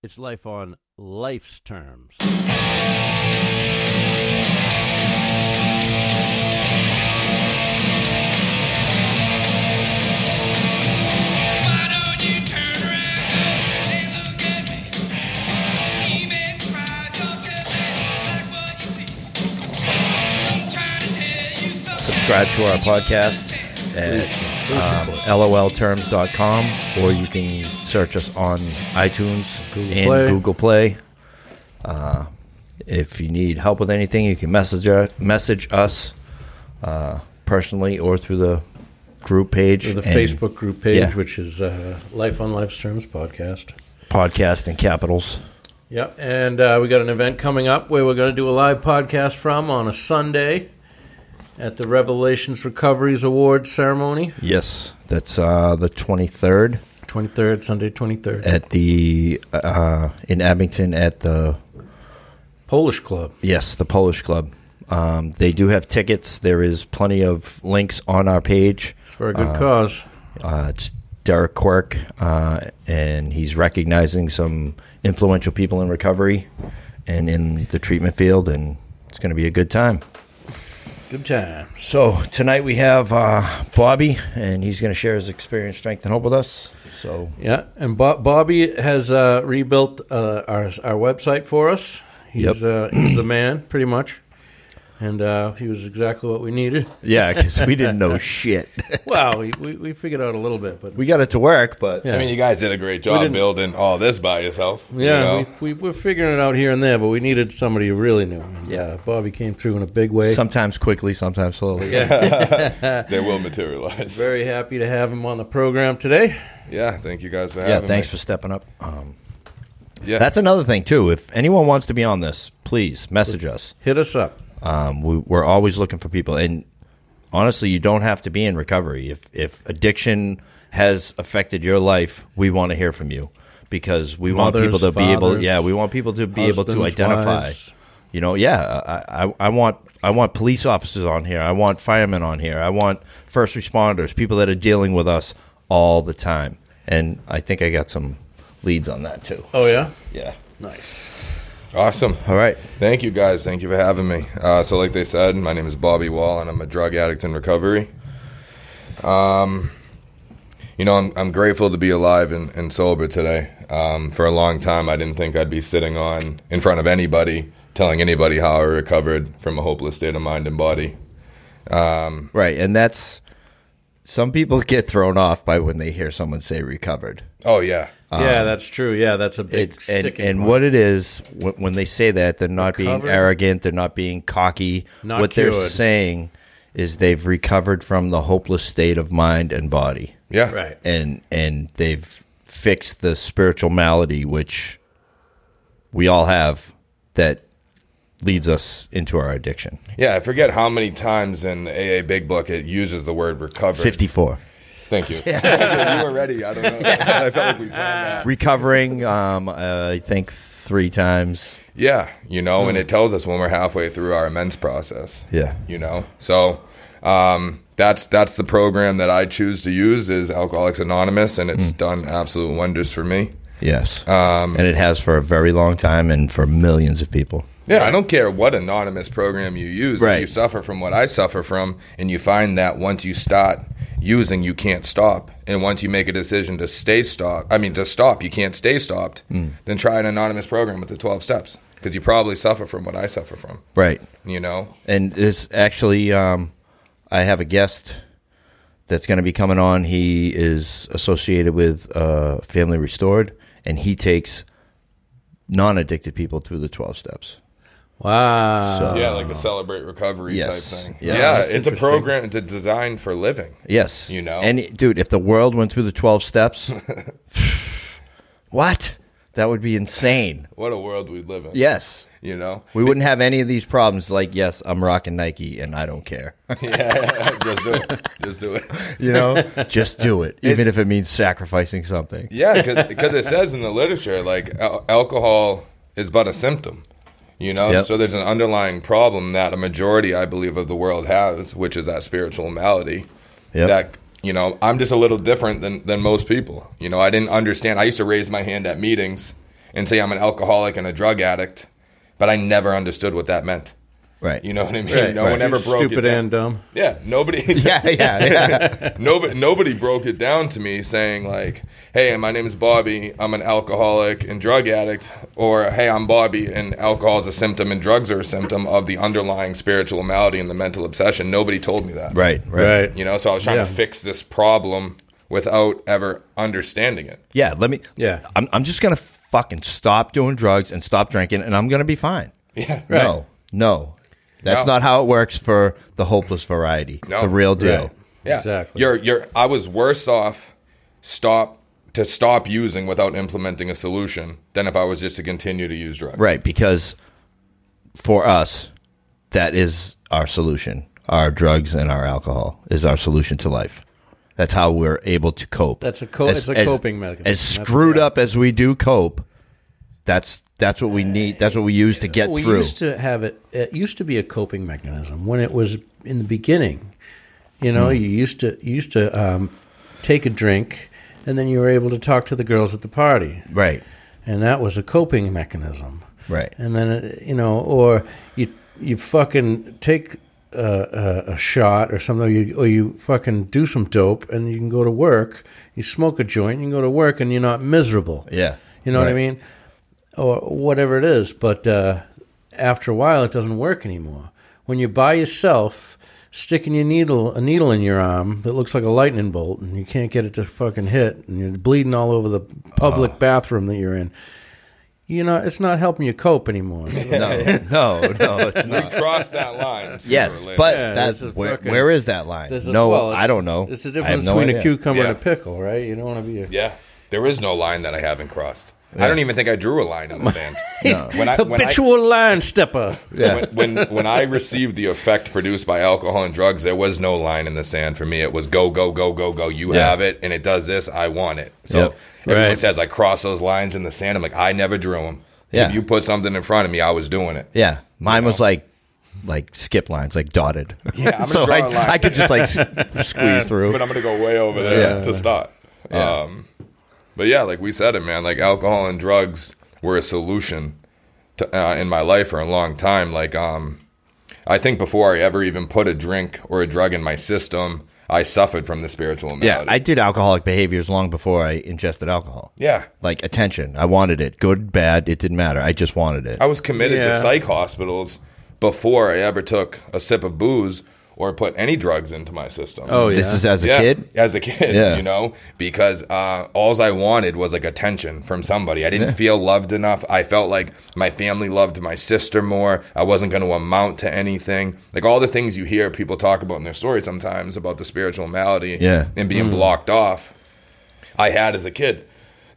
It's life on life's terms. Why don't you turn around and look at me? You may surprise yourself and like what you see. I'm trying to tell you something. subscribe to our podcast at um, lolterms.com or you can search us on iTunes Google and Play. Google Play. Uh, if you need help with anything, you can message us, message us uh, personally or through the group page, Or the and Facebook group page, yeah. which is uh, Life on Life's Terms podcast. podcast in capitals. Yep, and uh, we got an event coming up where we're going to do a live podcast from on a Sunday at the Revelations Recoveries Awards ceremony, Yes, that's uh, the twenty third 23rd, Sunday 23rd. at the uh, in Abington at the Polish Club. Yes, the Polish Club. Um, they do have tickets. There is plenty of links on our page. It's for a good cause. Uh, it's Derek Quirk, uh, and he's recognizing some influential people in recovery and in the treatment field, and it's going to be a good time. Good time. So tonight we have uh, Bobby, and he's going to share his experience, strength, and hope with us. So Yeah, and Bo- Bobby has uh, rebuilt uh, our our website for us. He's uh, he's the man, pretty much, and uh, he was exactly what we needed. yeah, because we didn't know shit. well, we, we, we figured out a little bit, but we got it to work, but Yeah. I mean, you guys did a great job building all this by yourself. you yeah, know? we, we we're figuring it out here and there, but we needed somebody who really knew. And, Yeah. uh, Bobby came through in a big way. sometimes quickly, sometimes slowly. Yeah, they will materialize. Very happy to have him on the program today. Yeah, thank you guys for Yeah, thanks me. for stepping up. Um, yeah, That's another thing too. If anyone wants to be on this, please message us. Hit us up. Um, we, we're always looking for people, and honestly, you don't have to be in recovery. If if addiction has affected your life, we want to hear from you because we want people Mothers, to be able. Yeah, we want people to be able to identify. wives. You know, yeah, I, I, I want I want police officers on here. I want firemen on here. I want first responders, people that are dealing with us all the time. And I think I got some leads on that too. Oh yeah, Yeah. nice. Awesome. All right. Thank you guys. Thank you for having me. Uh, so, like they said, my name is Bobby Wall, and I'm a drug addict in recovery. Um, you know, I'm, I'm grateful to be alive and, and sober today. Um, for a long time, I didn't think I'd be sitting on in front of anybody, telling anybody how I recovered from a hopeless state of mind and body. Right, and that's some people get thrown off by when they hear someone say recovered. Oh yeah, yeah, um, that's true. Yeah, that's a big It, and sticking and point. what it is when, when they say that they're not being arrogant, they're not being cocky. Not what they're saying is they've recovered from the hopeless state of mind and body, yeah, right? and and they've fixed the spiritual malady which we all have that leads us into our addiction. Yeah, I forget how many times in the AA Big Book it uses the word recovered. Fifty four. Thank you. you were ready. I don't know. I felt like we planned that. Recovering, um, uh, I think three times. Yeah, you know, and it tells us when we're halfway through our amends process. Yeah. You know, so um, that's that's the program that I choose to use is Alcoholics Anonymous, and it's done absolute wonders for me. Yes. Um, and it has for a very long time and for millions of people. Yeah, I don't care what anonymous program you use. Right. If you suffer from what I suffer from, and you find that once you start using, you can't stop. And once you make a decision to stay stop, I mean to stop, you can't stay stopped. Then try an anonymous program with the twelve steps because you probably suffer from what I suffer from. Right. You know. And this actually, um, I have a guest that's going to be coming on. He is associated with uh, Family Restored, and he takes non addicted people through the 12 steps. Wow. So- Yeah, like a celebrate recovery Yes. type thing. Yes. Yeah, That's it's a program. It's a design for living. Yes. You know? And dude, if the world went through the 12 steps, what? That would be insane. What a world we live in. Yes. You know. We wouldn't have any of these problems like, yes, I'm rocking Nike and I don't care. yeah, just do it. Just do it. You know, just do it, even It's- if it means sacrificing something. Yeah, because it says in the literature like al- alcohol is but a symptom. You know, Yep. so there's an underlying problem that a majority, I believe, of the world has, which is that spiritual malady. Yep. That you know, I'm just a little different than than most people. You know, I didn't understand. I used to raise my hand at meetings and say I'm an alcoholic and a drug addict, but I never understood what that meant. Right. You know what I mean? Right. No one ever broke Stupid it down. and dumb. Yeah, nobody. Yeah, yeah, yeah. nobody nobody broke it down to me saying like hey my name is bobby i'm an alcoholic and drug addict or hey i'm bobby and alcohol is a symptom and drugs are a symptom of the underlying spiritual malady and the mental obsession nobody told me that right, right. Right. you know so i was trying Yeah. to fix this problem without ever understanding it Yeah, let me. Yeah. I'm, I'm just gonna fucking stop doing drugs and stop drinking, and I'm gonna be fine. yeah Right. No, no, that's No. not how it works for the hopeless variety. No. the real deal. Right. yeah Exactly. you're you're i was worse off stop to stop using without implementing a solution than if i was just to continue to use drugs Right, because for us, that is our solution. Our drugs and our alcohol is our solution to life. That's how we're able to cope. That's a co- it's a coping mechanism. As screwed up as we do cope, that's that's what we need. That's what we use to get we through. used to have it. It used to be a coping mechanism when it was in the beginning. You know, you used to you used to um, take a drink, and then you were able to talk to the girls at the party, right, and that was a coping mechanism. right, And then uh, you know, or you you fucking take a, a, a shot or something, or you, or you fucking do some dope, and you can go to work. You smoke a joint, you can go to work, and you're not miserable. yeah. You know what I mean? Or whatever it is. But uh, after a while, it doesn't work anymore. When you're by yourself, sticking your needle, a needle in your arm that looks like a lightning bolt, and you can't get it to fucking hit, and you're bleeding all over the public Oh. bathroom that you're in. You know, it's not helping you cope anymore. No, no, no, it's not. we crossed that line Yes, but Yeah, that's where, fucking- where is that line? There's a- no, well, I don't know. It's the difference no between idea. a cucumber Yeah. and a pickle, right? You don't want to be a Yeah, there is no line that I haven't crossed. I don't even think I drew a line in the sand. When I when I, habitual line stepper. Yeah. when, when when I received the effect produced by alcohol and drugs, there was no line in the sand for me. It was go go go go go. You Yeah. have it, and it does this. I want it. So Yep. everyone Right. says I cross those lines in the sand. I'm like I never drew them. Yeah. If you put something in front of me, I was doing it. Yeah, mine was like like skip lines, like dotted. Yeah, I'm so draw I, a line. I could just like squeeze through. But I'm gonna go way over there Yeah. to start. Yeah. Um, but yeah, like we said it, man. Like alcohol and drugs were a solution to, uh, in my life for a long time. Like, um, I think before I ever even put a drink or a drug in my system, I suffered from the spiritual yeah. I did alcoholic behaviors long before I ingested alcohol. yeah. Like attention, I wanted it, good, bad, it didn't matter. I just wanted it. I was committed to psych hospitals before I ever took a sip of booze or put any drugs into my system. Oh, yeah. This is as a Yeah, kid. as a kid, Yeah. you know, because uh, all I wanted was like attention from somebody. I didn't feel loved enough. I felt like my family loved my sister more. I wasn't going to amount to anything. Like all the things you hear people talk about in their stories sometimes about the spiritual malady Yeah. and being blocked off, I had as a kid.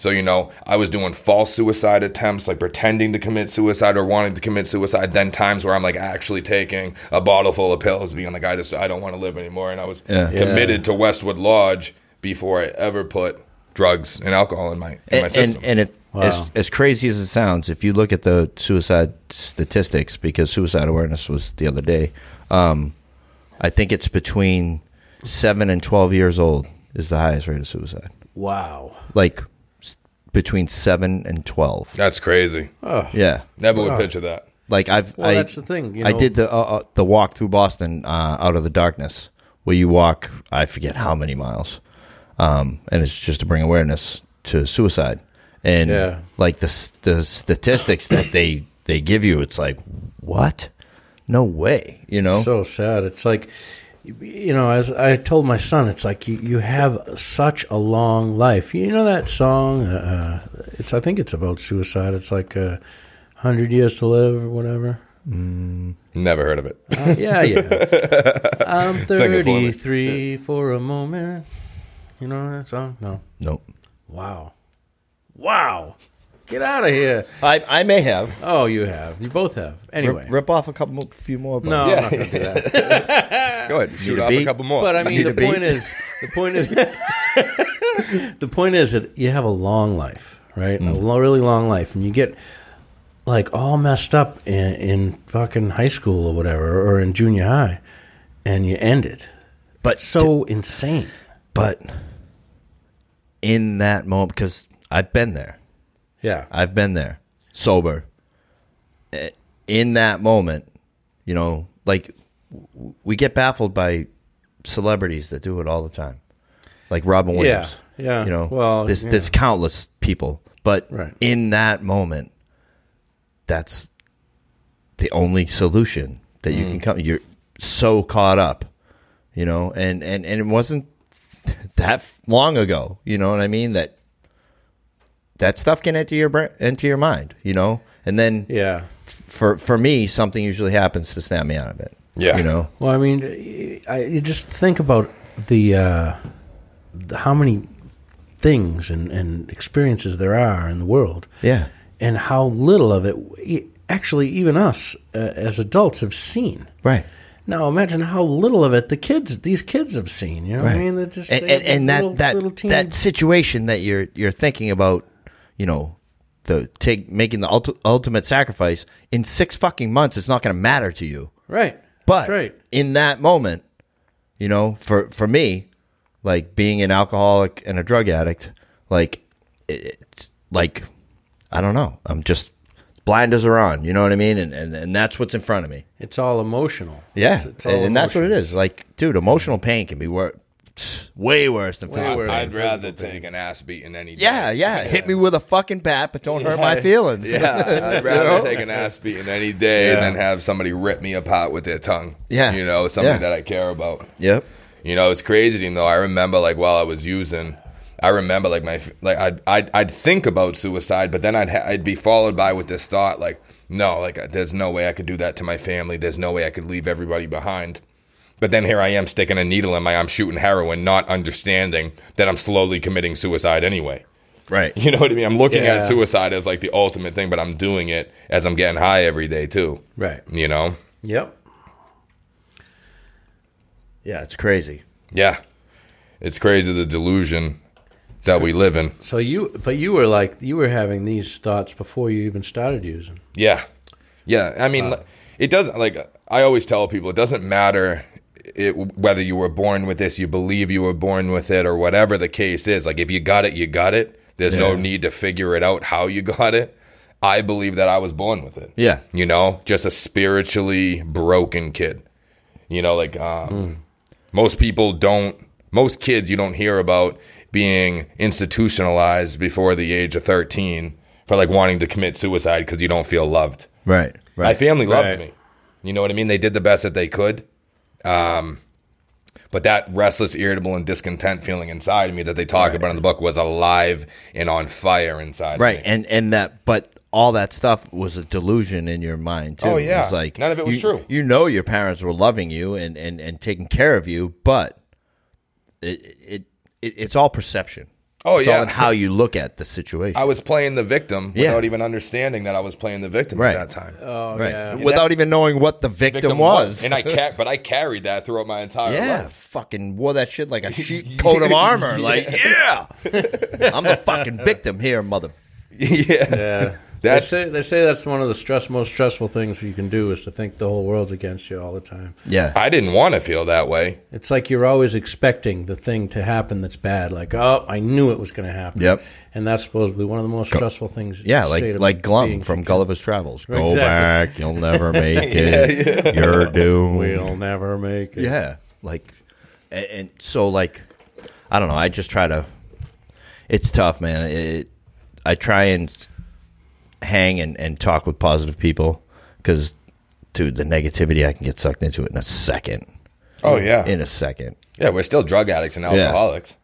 So, you know, I was doing false suicide attempts, like pretending to commit suicide or wanting to commit suicide. Then times where I'm like actually taking a bottle full of pills, being like, I just, I don't want to live anymore. And I was Yeah. committed to Westwood Lodge before I ever put drugs and alcohol in my, in my system. and, and it, as, Wow. as crazy as it sounds, if you look at the suicide statistics, because suicide awareness was the other day, um, I think it's between seven and twelve years old is the highest rate of suicide. Wow. Like s- between seven and twelve. That's crazy. Yeah, Never would picture that. like I've. Well, I, that's the thing, you I know- did the uh, uh, the walk through Boston uh, out of the darkness, where you walk. I forget how many miles, um, and it's just to bring awareness to suicide. And Yeah. like the s- the statistics that they they give you, it's like what? No way, you know. So sad. It's like, you know, as I told my son, it's like you, you have such a long life. You know that song? Uh, uh, it's I think it's about suicide. It's like uh, hundred years to live or whatever. Never heard of it. Uh, yeah, yeah. I'm Sing it for 33 for a moment. You know that song? No. nope. Wow. Wow. Get out of here. I I may have Oh, you have. You both have. Anyway. rip, rip off a couple, mo- few more. but- no, I'm not going to do that. Go ahead. Shoot a off a beat? couple more. But I mean, the beat? point is, the point is, the point is that you have a long life, right? Mm. A lo- really long life, and you get like all messed up in, in fucking high school or whatever, or in junior high, and you end it. but So insane. but in that moment, because I've been there. Yeah. I've been there, sober. Eh, In that moment, you know, like we get baffled by celebrities that do it all the time, like Robin Williams. yeah. You know, Well, there's yeah. there's countless people, but Right. in that moment, that's the only solution that you can Mm. come. You're so caught up, you know, and and and it wasn't that long ago. You know what I mean? That that stuff can enter your brain, into your mind, you know, and then Yeah. for for me, something usually happens to snap me out of it. Yeah. you know, Well, I mean, I, you just think about the, uh, the how many things and, and experiences there are in the world, yeah, and how little of it e- actually even us uh, as adults have seen. right. Now imagine how little of it the kids, these kids, have seen. You know what I mean? They're just and they and, and this that that little that situation that you're you're thinking about, you know, the take making the ulti- ultimate sacrifice in six fucking months, it's not going to matter to you. right. But That's right. in that moment, you know, for for me, like being an alcoholic and a drug addict, like it's like I don't know, I'm just blinders are on. You know what I mean? And and, and that's what's in front of me. It's all emotional. Yeah, It's- it's all and, and that's what it emotions. is. Like, dude, emotional pain can be wor- way worse than physical worse. pain. I'd physical rather pain. take an ass beating any day. Yeah, yeah, Hit me with a fucking bat, but don't hurt my feelings. Yeah, I'd rather take an ass beating any day Yeah. than have somebody rip me apart with their tongue. Yeah. You know, something Yeah. that I care about. Yep. You know, it's crazy to me though. I remember like while I was using, I remember like my like I'd I'd, I'd think about suicide, but then I'd ha- I'd be followed by with this thought like, no, like there's no way I could do that to my family. There's no way I could leave everybody behind. But then here I am sticking a needle in my I'm shooting heroin, not understanding that I'm slowly committing suicide anyway. Right. You know what I mean? I'm looking Yeah. at suicide as like the ultimate thing, but I'm doing it as I'm getting high every day too. Right. You know? Yep. Yeah, it's crazy. Yeah. It's crazy the delusion that we live in. So you, but you were like you were having these thoughts before you even started using. Yeah. Yeah. I mean, uh. it doesn't, like, I always tell people it doesn't matter it, whether you were born with this, you believe you were born with it, or whatever the case is. Like, if you got it, you got it. There's no need to figure it out how you got it. I believe that I was born with it. Yeah. You know, just a spiritually broken kid. You know, like, um, most people don't, most kids you don't hear about being institutionalized before the age of 13 for like wanting to commit suicide because you don't feel loved. Right. Right. My family loved Right. me. You know what I mean? They did the best that they could. Um, but that restless, irritable, and discontent feeling inside of me that they talk about in the book was alive and on fire inside. right. Of me. And and that, but all that stuff was a delusion in your mind too. Oh, yeah. It's like None of it was you- true. You know, your parents were loving you and and and taking care of you, but it it, it it's all perception. Oh, it's yeah. all in how you look at the situation. I was playing the victim Yeah. without even understanding that I was playing the victim Right. at that time. Oh right. yeah. Without even knowing what the victim, was. and I ca- but I carried that throughout my entire Yeah, life. fucking wore that shit like a sheet coat of armor. Like, yeah, I'm the fucking victim here, mother. yeah, Yeah. They say they say that's one of the stress most stressful things you can do is to think the whole world's against you all the time. Yeah, I didn't want to feel that way. It's like you're always expecting the thing to happen that's bad. Like, oh, I knew it was going to happen. Yep. And that's supposedly one of the most stressful things. yeah, like like Glum being. from Gulliver's Travels. Go Exactly. back, you'll never make it. You're doomed. We'll never make it. Yeah, like, and, and so like, I don't know. I just try to. It's tough, man. It, I try and hang and, and talk with positive people because, dude, the negativity I can get sucked into it in a second. Oh yeah, In a second. yeah. We're still drug addicts and alcoholics.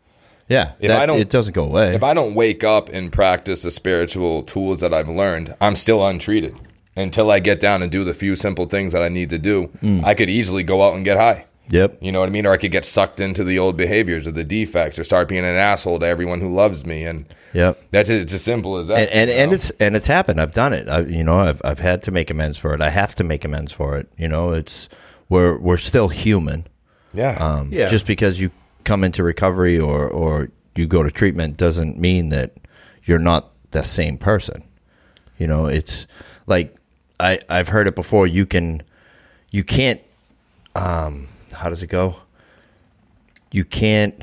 Yeah, If that- I don't- it doesn't go away. If I don't wake up and practice the spiritual tools that I've learned, I'm still untreated. Until I get down and do the few simple things that I need to do, mm. I could easily go out and get high. Yep. You know what I mean? Or I could get sucked into the old behaviors or the defects or start being an asshole to everyone who loves me. And Yep. that's it. It's as simple as that. and and, you and it's and it's happened. I've done it. I, you know, I've I've had to make amends for it. I have to make amends for it. You know, it's we're we're still human. yeah. Um, Yeah. Just because you come into recovery or or you go to treatment doesn't mean that you're not the same person. You know, it's like I I've heard it before. You can you can't. Um, how does it go? You can't.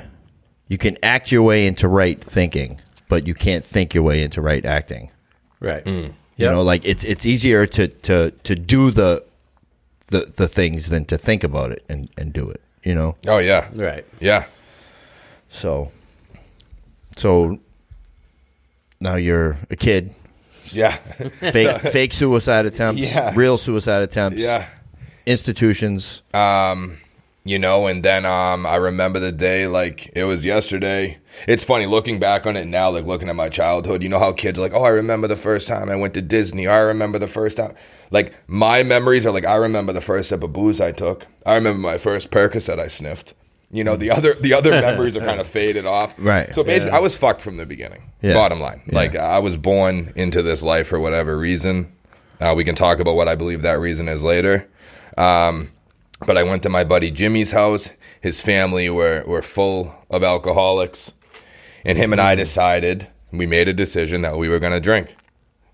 You can act your way into right thinking, but you can't think your way into right acting. Right. You Yep. know, like it's it's easier to to to do the the the things than to think about it and and do it. You know, Oh yeah, Right. yeah. so so now you're a kid. Yeah, Fake fake suicide attempts, Yeah. real suicide attempts, yeah. institutions. Um, you know, and then um, I remember the day like it was yesterday. It's funny looking back on it now, like looking at my childhood. You know how kids are like, "Oh, I remember the first time I went to Disney." Or, I remember the first time. Like my memories are like, I remember the first sip of booze I took. I remember my first Percocet I sniffed. You know, the other the other memories are kind of faded off. Right. So basically, I was fucked from the beginning. Yeah. Bottom line, Yeah. like I was born into this life for whatever reason. Uh, we can talk about what I believe that reason is later. Um, but I went to my buddy Jimmy's house. His family were, were full of alcoholics. And him and I decided, we made a decision that we were going to drink.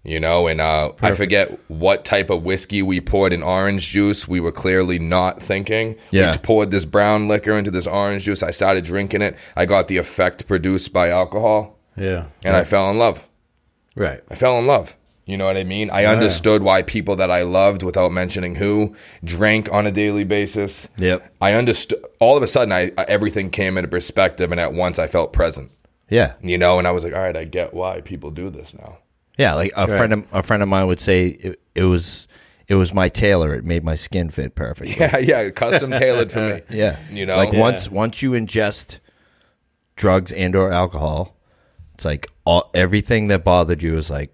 You know, and uh, I forget what type of whiskey we poured in orange juice. We were clearly not thinking. Yeah. We poured this brown liquor into this orange juice. I started drinking it. I got the effect produced by alcohol, Yeah. and I fell in love. Right. I fell in love. You know what I mean? I understood why people that I loved, without mentioning who, drank on a daily basis. Yep. I understood. All of a sudden, I everything came into perspective, and at once I felt present. Yeah, You know, and I was like, all right, I get why people do this now. yeah. Like a friend of a friend of mine would say, it, it was it was my tailor. It made my skin fit perfectly. Yeah, yeah, custom tailored for me. Yeah, You know? like Yeah. once once you ingest drugs and or alcohol, it's like all everything that bothered you is like,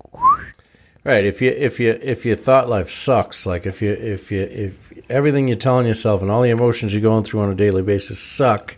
Right. If you if you if you thought life sucks, like if you if you if everything you're telling yourself and all the emotions you're going through on a daily basis suck,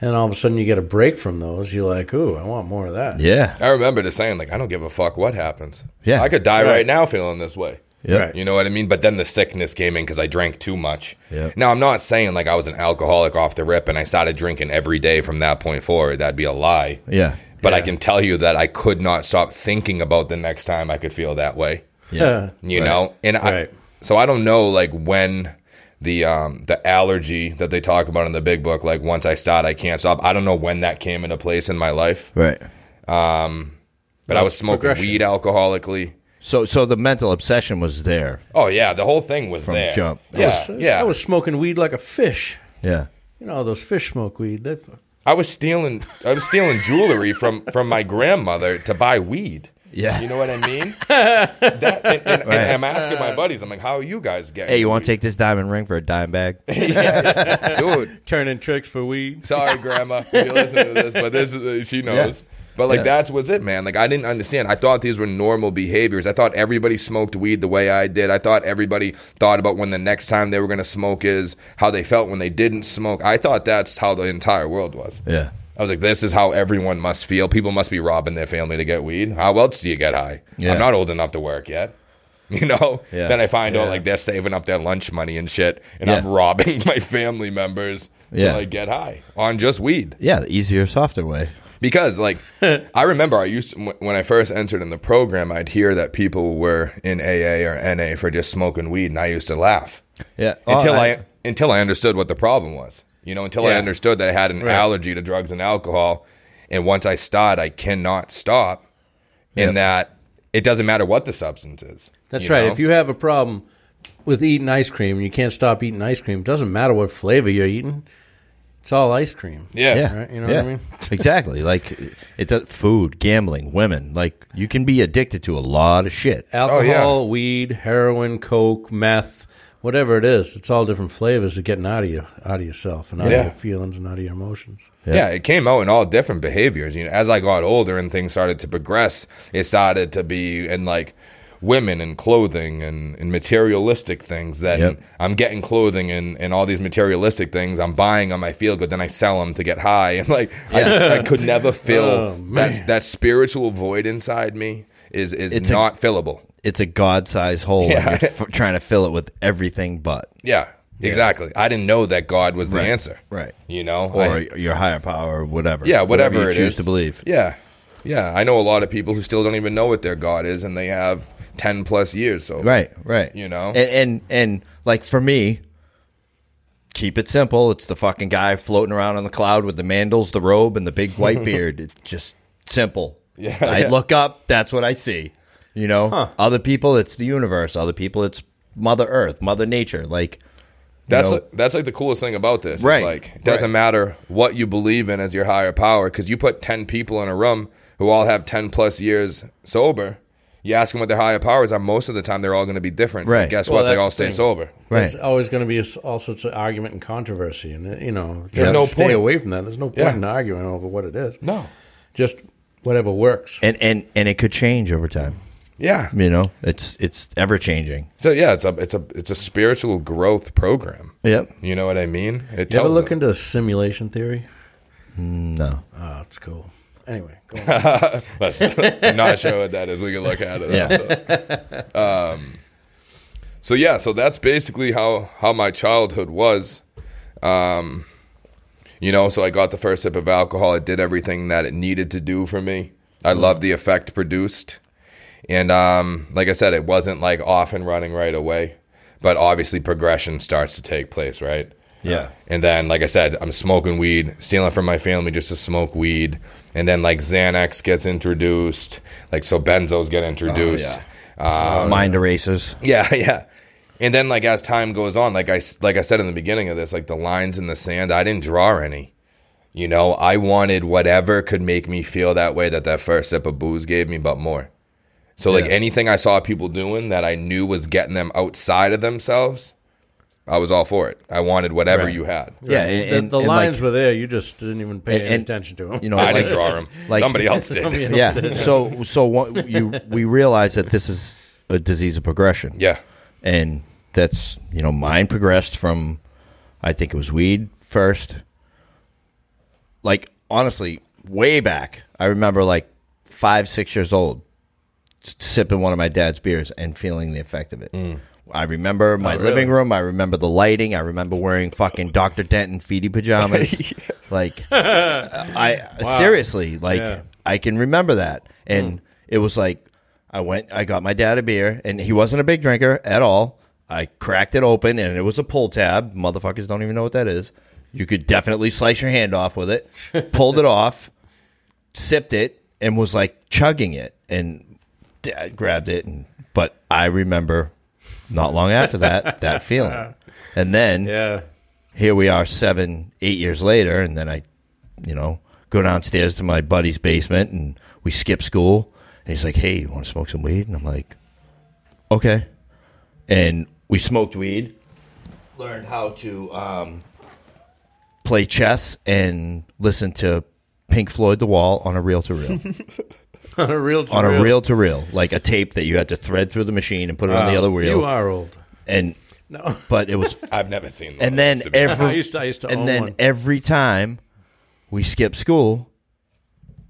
and all of a sudden you get a break from those, you're like, ooh, I want more of that. yeah, I remember just saying, like, I don't give a fuck what happens. Yeah. I could die Right. right, now feeling this way. yeah, Right. You know what I mean? But then the sickness came in because I drank too much. Yeah. Now I'm not saying like I was an alcoholic off the rip and I started drinking every day from that point forward. That'd be a lie. yeah, But I can tell you that I could not stop thinking about the next time I could feel that way. yeah. You Right. know, and I, Right. so I don't know like when the um the allergy that they talk about in the big book like once I start I can't stop. I don't know when that came into place in my life. right. Um But I was smoking weed alcoholically. So so the mental obsession was there. Oh yeah, the whole thing was From there. jump. I Yeah, was, yeah. I was smoking weed like a fish. Yeah, You know, those fish smoke weed. They, I was stealing I was stealing jewelry from from my grandmother to buy weed. Yeah. You know what I mean? that, and, and, Right. and I'm asking my buddies, I'm like, how are you guys getting Hey, you want to take this diamond ring for a dime bag? Dude, turning tricks for weed. sorry, grandma, if you listen to this, but this is, she knows. But like Yeah. that's was it, man. Like I didn't understand. I thought these were normal behaviors. I thought everybody smoked weed the way I did. I thought everybody thought about when the next time they were going to smoke is, how they felt when they didn't smoke. I thought that's how the entire world was. yeah, I was like, this is how everyone must feel. People must be robbing their family to get weed. How else do you get high? Yeah. I'm not old enough to work yet. You know? Yeah. Then I find out like they're saving up their lunch money and shit, and Yeah. I'm robbing my family members Yeah. to like get high on just weed. yeah. The easier, softer way. Because like I remember I used to, when I first entered in the program, I'd hear that people were in AA or NA for just smoking weed, and I used to laugh Yeah, oh, until Oh, I, until I understood what the problem was. You know, until I understood that I had an Right. allergy to drugs and alcohol, and once I start, I cannot stop. In Yep. that, it doesn't matter what the substance is. That's right. know? If you have a problem with eating ice cream and you can't stop eating ice cream, it doesn't matter what flavor you're eating. It's all ice cream. yeah, Yeah, Right, you know yeah. what I mean? exactly. Like it's a, food, gambling, women. Like you can be addicted to a lot of shit. Alcohol, oh, yeah. weed, heroin, coke, meth, whatever it is. It's all different flavors of getting out of you, out of yourself, and out Yeah. of your feelings and out of your emotions. Yeah. it came out in all different behaviors. You know, as I got older and things started to progress, it started to be and like women and clothing and, and materialistic things that Yep. I'm getting clothing and, and all these materialistic things I'm buying them, I feel good, then I sell them to get high. And like, I, just, I could never oh, fill Oh, that, that spiritual void inside me is, is It's a- not fillable. It's a god-sized hole, Yeah. and you're f- trying to fill it with everything but Yeah, exactly. I didn't know that God was the Right. answer. Right. You know? or I- your higher power, or whatever. Yeah, whatever, you it choose is. to believe. Yeah, yeah. I know a lot of people who still don't even know what their God is, and they have ten plus years. So Right, right. You know? and and, and like for me, keep it simple. It's the fucking guy floating around on the cloud with the mandals, the robe, and the big white beard. It's just simple. Yeah, I yeah. look up. That's what I see. You know, other people it's the universe. Other people it's Mother Earth, Mother Nature. Like That's know- like, that's like the coolest thing about this. It's Right, Like it doesn't right. matter what you believe in as your higher power because you put ten people in a room who all have ten plus years sober. You ask them what their higher powers are. Most of the time, they're all going to be different. Right. And guess Well, what? They all the stay thing. sober. There's Right. always going to be all sorts of argument and controversy, and uh, you know, There's just no stay point. away from that. There's no point Yeah. in arguing over what it is. No. just whatever works. and and and it could change over time. Yeah. You know, it's it's ever changing. So yeah, it's a it's a it's a spiritual growth program. Yep. You know what I mean? It you ever look them. into simulation theory? No. Oh, it's cool. Anyway, go on. Let's- I'm not sure what that is. We can look at it. Yeah. So yeah, so that's basically how how my childhood was. Um, you know, so I got the first sip of alcohol. It did everything that it needed to do for me. I loved the effect produced, and um, like I said, it wasn't like off and running right away, but obviously progression starts to take place, right? Yeah. And then, like I said, I'm smoking weed, stealing from my family just to smoke weed. And then, like Xanax gets introduced, like so benzos get introduced. Um, Mind erasers. yeah, yeah. And then, like as time goes on, like I like I said in the beginning of this, like the lines in the sand, I didn't draw any. You know, I wanted whatever could make me feel that way that that first sip of booze gave me, but more. So, like Yeah. anything I saw people doing that I knew was getting them outside of themselves, I was all for it. I wanted whatever Right. you had. Yeah, the, and, the and, lines like, were there. You just didn't even pay And- any attention to them. you know, I like, didn't draw them. like- Somebody else did. Somebody else yeah. did. So so what you we realize that this is a disease of progression. Yeah. and that's you know mine progressed from I think it was weed first. Like honestly, way back, I remember like five six years old, sipping one of my dad's beers and feeling the effect of it. Mm. I remember my oh, really? living room. I remember the lighting. I remember wearing fucking Dr. Denton feety pajamas. Like, I seriously, like, Yeah. I can remember that. Hmm. And it was like, I went, I got my dad a beer, and he wasn't a big drinker at all. I cracked it open, and it was a pull tab. Motherfuckers don't even know what that is. You could definitely slice your hand off with it. Pulled it off, sipped it, and was like chugging it. And dad grabbed it, and but I remember not long after that that feeling. And then yeah. here we are seven, eight years later, and then I, you know, go downstairs to my buddy's basement and we skip school. And he's like, Hey, you want to smoke some weed? And I'm like, Okay. And we smoked weed, learned how to um, play chess and listen to Pink Floyd The Wall on a reel to reel. on a real on a reel to reel, like a tape that you had to thread through the machine and put it on the other reel. You are old. And No. but it was I've never seen one and then those, to be every I used to- I used to and own then one. every time we skipped school,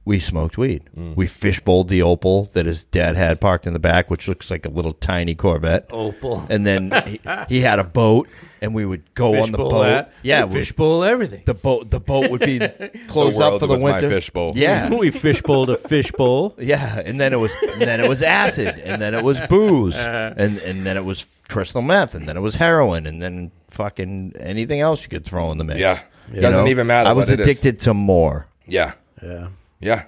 we smoked weed. Mm. We fishbowled the Opel that his dad had parked in the back, which looks like a little tiny Corvette. Opel. And then he, he had a boat, and we would go on the boat. that. Yeah, We we- fishbowl everything. the boat the boat would be closed The up for the was my winter. fishbowl. Yeah, we fishbowled a fishbowl. yeah, and then it was and then it was acid, and then it was booze, and and then it was crystal meth, and then it was heroin, and then fucking anything else you could throw in the mix. Yeah. You Doesn't even matter I was what it is. addicted to more. Yeah. Yeah. Yeah.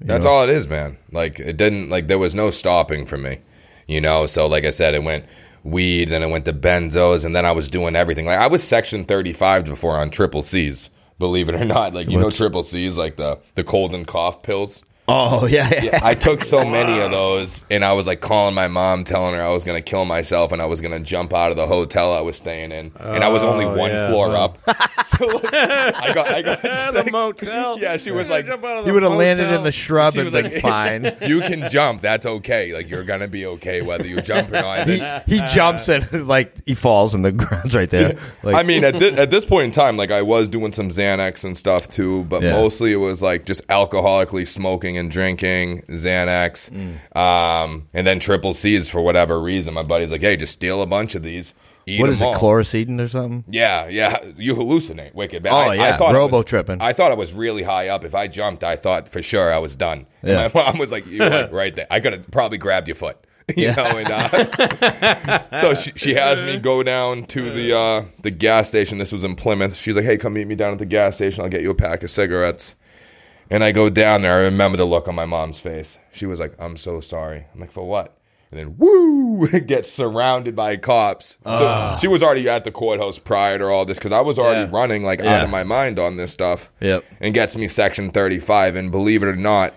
That's all it is, man. Like it didn't like there was no stopping for me. You know, so like I said, it went weed, then it went to benzos, and then I was doing everything. Like I was section thirty five before on triple C's, believe it or not. Like you know triple C's, like the the cold and cough pills. Oh yeah, yeah. Yeah, I took so many of those, and I was like calling my mom, telling her I was gonna kill myself, and I was gonna jump out of the hotel I was staying in, and I was only Oh, one yeah, floor wow. up. so like, I got, I got the sick. motel. Yeah, she was like, Jump out of You would have landed in the shrub She and was been like- fine. you can jump. That's okay. Like you're gonna be okay whether you jump or not. he, he jumps and like he falls and the ground's right there. Like, I mean, at, thi- at this point in time, like I was doing some Xanax and stuff too, but Yeah. mostly it was like just alcoholically smoking and drinking Xanax, Mm. um, and then triple C's for whatever reason. My buddy's like, "Hey, just steal a bunch of these." Eat what them it, all." or something? Yeah, yeah. You hallucinate, wicked. Man. Oh, I, I yeah, thought I was- robo-tripping. I thought I was really high up. If I jumped, I thought for sure I was done. And Yeah. my mom was like, "You like right there." I could have probably grabbed your foot. You know, and uh, so she, she has me go down to the uh, the gas station. This was in Plymouth. She's like, "Hey, come meet me down at the gas station. I'll get you a pack of cigarettes." And I go down there. I remember the look on my mom's face. She was like, "I'm so sorry." I'm like, "For what?" And then woo, gets surrounded by cops. So ah. she was already at the courthouse prior to all this because I was already Yeah. running like out Yeah. of my mind on this stuff. Yep. And gets me section 35. And believe it or not,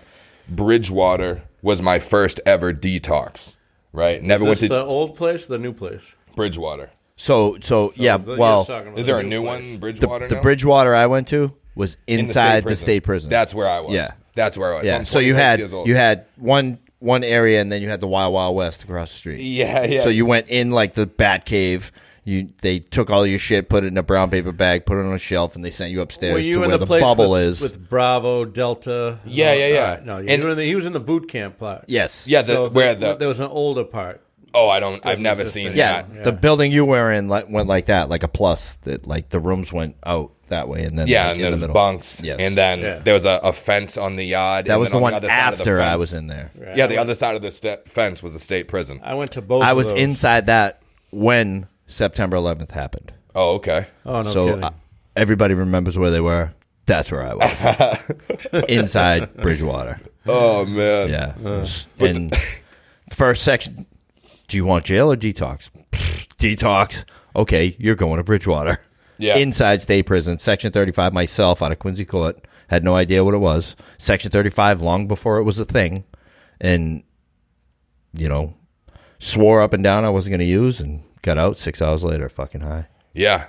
Bridgewater was my first ever detox. Right? Never Is went this to the old place, the new place? Bridgewater. So so, yeah, is the- well, you're talking about Is there a new place. one, the, Bridgewater? the now? Bridgewater I went to was In inside the state prison. That's where I was. Yeah. That's where I was. yeah. I'm So you had years old. you had one one area, and then you had the Wild Wild West across the street. Yeah, yeah. So you went in like the Bat Cave. You they took all your shit, put it in a brown paper bag, put it on a shelf, and they sent you upstairs Were to in where the, the, place bubble with, is. with Bravo Delta? Yeah, yeah, yeah. All right, No, And- were in the, he was in the boot camp part. yes. Yeah, the, So where there, the there was an older part. oh, I don't. I've never exist seen anymore. Yeah, that. the building you were in like, went like that, like a plus. That like the rooms went out that way, and then Yeah, like, and in there the middle. bunks, Yes. and then Yeah. there was a, a fence on the yard. that and was then the on one other side of the after I fence- was in there. Yeah, the other side of the st- fence was a state prison. I went to both. I of was those. inside that when September 11th happened. Oh, okay. Oh no so kidding. uh, everybody remembers where they were. That's where I was. inside Bridgewater. Oh man. Yeah. and first section, do you want jail or detox? detox. Okay, you're going to Bridgewater. Yeah. Inside state prison, section 35, myself out of Quincy Court, had no idea what it was. Section 35, long before it was a thing. And, you know, swore up and down I wasn't going to use and got out six hours later, fucking high. Yeah.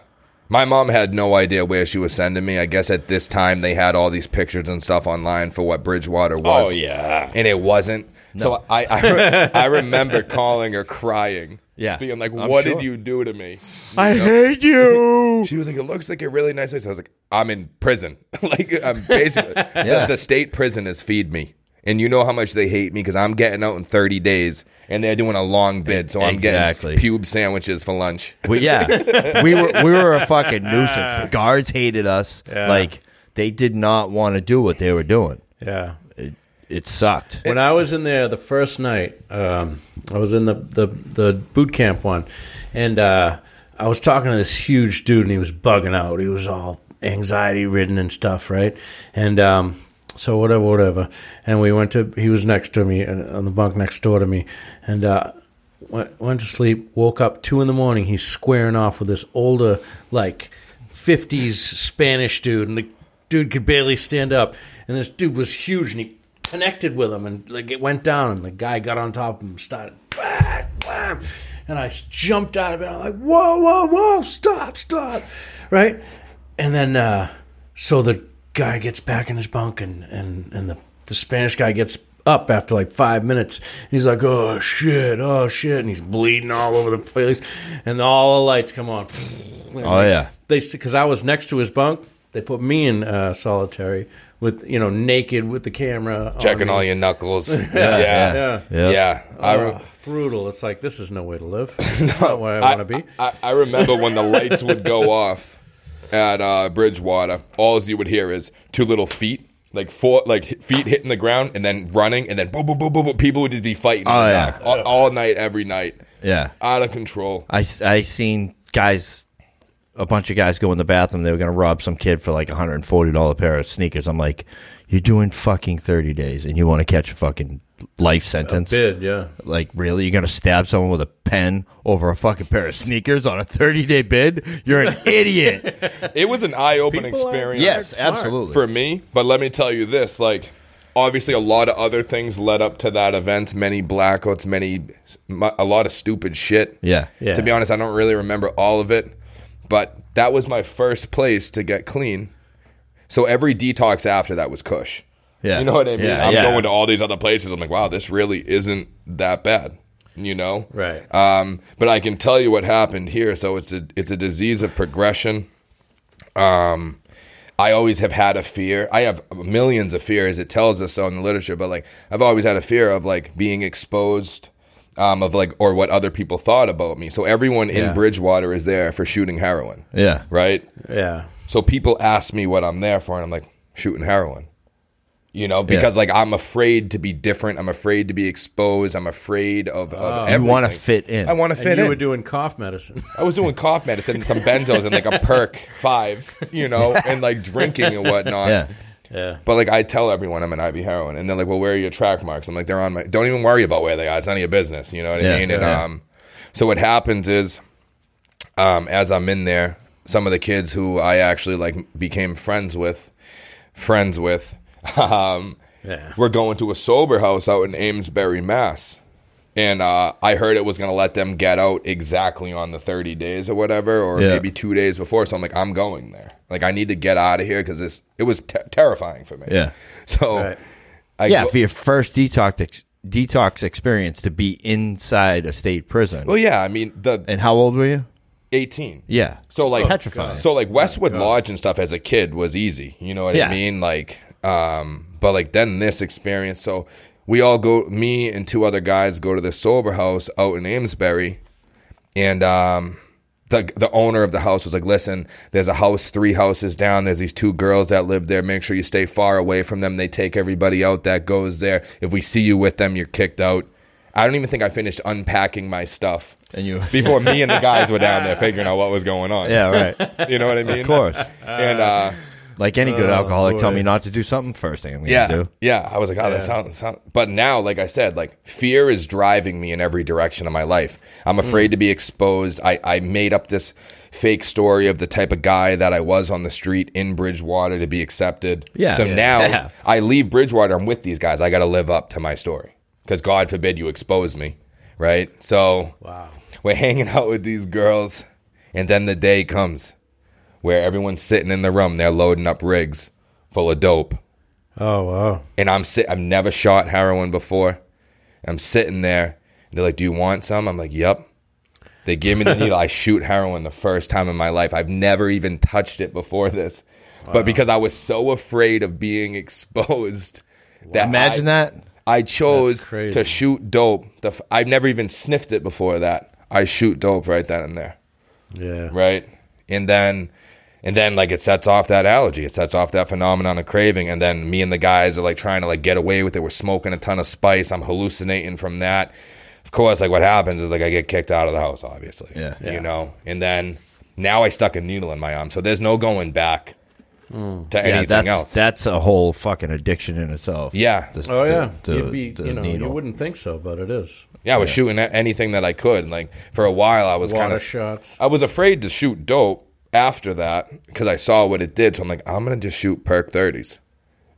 My mom had no idea where she was sending me. I guess at this time they had all these pictures and stuff online for what Bridgewater was. Oh, yeah. And it wasn't. So I I, re- I remember calling her crying. Yeah. Being like, I'm what sure. did you do to me? I hate you. She was like, it looks like a really nice place. I was like, I'm in prison. like, I'm basically, Yeah. the, the state prison is feed me. And you know how much they hate me because I'm getting out in 30 days and they're doing a long bid. So I'm Exactly. getting pube sandwiches for lunch. Well, yeah, we were we were a fucking ah. nuisance. The guards hated us. Yeah. Like they did not want to do what they were doing. yeah. It, sucked. When I was in there the first night, um, I was in the, the, the boot camp one, and uh, I was talking to this huge dude, and he was bugging out. He was all anxiety ridden and stuff, right? And um, so whatever, whatever. And we went to. He was next to me on the bunk next door to me, and uh, went, went to sleep. Woke up two in the morning. He's squaring off with this older, like '50s Spanish dude, and the dude could barely stand up. And this dude was huge, and he connected with him, and like it went down, and the guy got on top of him, and started, wham, wham, and I jumped out of it. I'm like, whoa, whoa, whoa, stop, stop, right? And then, uh, so the guy gets back in his bunk, and and and the the Spanish guy gets up after like five minutes. He's like, oh shit, oh shit, and he's bleeding all over the place, and all the lights come on. Oh yeah, They because I was next to his bunk. They put me in uh, solitary with you know naked with the camera Checking on all your knuckles. yeah. yeah. yeah. Yeah. I, re- Oh, brutal. It's like this is no way to live. It's not where I want to be. I, I remember when the lights would go off at uh, Bridgewater. All you would hear is two little feet, like four, like feet hitting the ground, and then running, and then boom, boom, boom, boom. boom. People would just be fighting Oh, yeah. back all, all night, every night, yeah. out of control. I I seen guys, a bunch of guys go in the bathroom. They were gonna rob some kid for like a hundred and forty dollar pair of sneakers. I'm like, you're doing fucking thirty days, and you want to catch a fucking life sentence? Bid, yeah. Like really, you're gonna stab someone with a pen over a fucking pair of sneakers on a 30 day bid? You're an idiot. It was an eye-opening experience. yes, Smart. absolutely. for me. But let me tell you this: like, obviously, a lot of other things led up to that event. Many blackouts, many, a lot of stupid shit. yeah, Yeah. To be honest, I don't really remember all of it, but that was my first place to get clean. So every detox after that was Kush. yeah. You know what I mean? Yeah, I'm yeah. going to all these other places. I'm like, wow, this really isn't that bad. You know, Right. Um, but I can tell you what happened here. So it's a it's a disease of progression. Um, I always have had a fear. I have millions of fears. It tells us so in the literature, but like I've always had a fear of like being exposed, um, of like or what other people thought about me. So everyone Yeah. in Bridgewater is there for shooting heroin, Yeah. right? Yeah. So people ask me what I'm there for, and I'm like shooting heroin. You know, because like I'm afraid to be different. I'm afraid to be exposed. I'm afraid of. of You want to fit in. I want to And fit you in. were doing cough medicine. I was doing cough medicine and some benzos and like a perk five, you know, and like drinking and whatnot. Yeah. Yeah. But like I tell everyone I'm an IV heroin, and they're like, "Well, where are your track marks?" I'm like, "They're on my." Don't even worry about where they are. It's none of your business. You know what Yeah, I mean? And yeah. um, so what happens is, um, as I'm in there, some of the kids who I actually like became friends with, friends with, um, Yeah. we're going to a sober house out in Amesbury, Mass. And uh, I heard it was going to let them get out exactly on the 30 days or whatever, or Yeah. maybe two days before. So I'm like, I'm going there. Like, I need to get out of here because this it was te- terrifying for me. Yeah. So, Right. I yeah, go- for your first detox ex- detox experience to be inside a state prison. well, yeah. I mean, the and how old were you? 18. Yeah. So like Petrified. So like Westwood Lodge and stuff as a kid was easy. You know what Yeah. I mean? Like um but like then this experience so we all go me and two other guys go to the sober house out in Amesbury and um the the owner of the house was like, "Listen, there's a house three houses down. There's these two girls that live there. Make sure you stay far away from them. They take everybody out that goes there. If we see you with them, you're kicked out." I don't even think I finished unpacking my stuff And you before me and the guys were down there figuring out what was going on. Yeah, right. You know what I mean? of course. And uh, Like any good oh, alcoholic, tell boy. me not to do something. First thing I'm gonna yeah, do. yeah. I was like, oh, that sounds, sound. But now, like I said, like fear is driving me in every direction of my life. I'm afraid to be exposed. I, I made up this fake story of the type of guy that I was on the street in Bridgewater to be accepted. Yeah. So Yeah. now Yeah. I leave Bridgewater. I'm with these guys. I got to live up to my story because God forbid you expose me, right? So Wow. we're hanging out with these girls, and then the day comes where everyone's sitting in the room. They're loading up rigs full of dope, Oh wow. and I'm sit. I've never shot heroin before. I'm sitting there. And they're like, "Do you want some?" I'm like, "Yep." They give me the needle. I shoot heroin the first time in my life. I've never even touched it before this, but because I was so afraid of being exposed, that Imagine I- that. I chose to shoot dope. The f- I've never even sniffed it before that. I shoot dope right then and there, Yeah. right? And then, and then like it sets off that allergy. It sets off that phenomenon of craving. And then me and the guys are like trying to like get away with it. We're smoking a ton of spice. I'm hallucinating from that. Of course, like what happens is like I get kicked out of the house, obviously. Yeah. You know, and then now I stuck a needle in my arm, so there's no going back to mm. Yeah, anything that's else. that's a whole fucking addiction in itself. Yeah. The- Oh yeah. the- You'd be, the you know, you wouldn't think so, but it is. Yeah, I was shooting anything that I could. Like for a while, I was kind of shots. I was afraid to shoot dope after that because I saw what it did. So I'm like, I'm gonna just shoot perk thirties.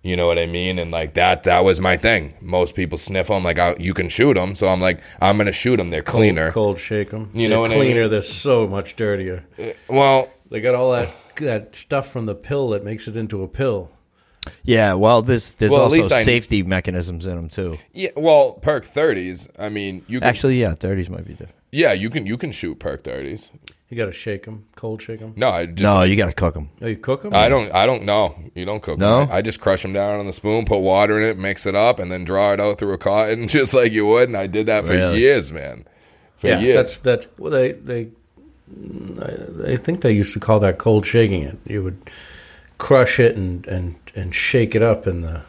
You know what I mean? And like that, that was my thing. Most people sniff them. Like I, you can shoot them, so I'm like, I'm gonna shoot them. They're cleaner. Cold shake them. You know they're what I cleaner. mean? They're so much dirtier. Uh, well, They got all that that stuff from the pill that makes it into a pill. Yeah, well, there's there's Well, at also least I- safety mechanisms in them too. yeah. Well, perk thirties. I mean, you can, Actually, yeah, thirties might be different. yeah, you can you can shoot perk thirties. You got to shake them, cold shake them. No, I just No, you got to cook them. Oh, you cook them? I don't. I don't know. You don't cook. No? them. I just crush them down on the spoon, put water in it, mix it up, and then draw it out through a cotton, just like you would. And I did that for Really? years, man. For Yeah, years. that's that's well. They they I think they used to call that cold shaking it. You would crush it and and and shake it up in the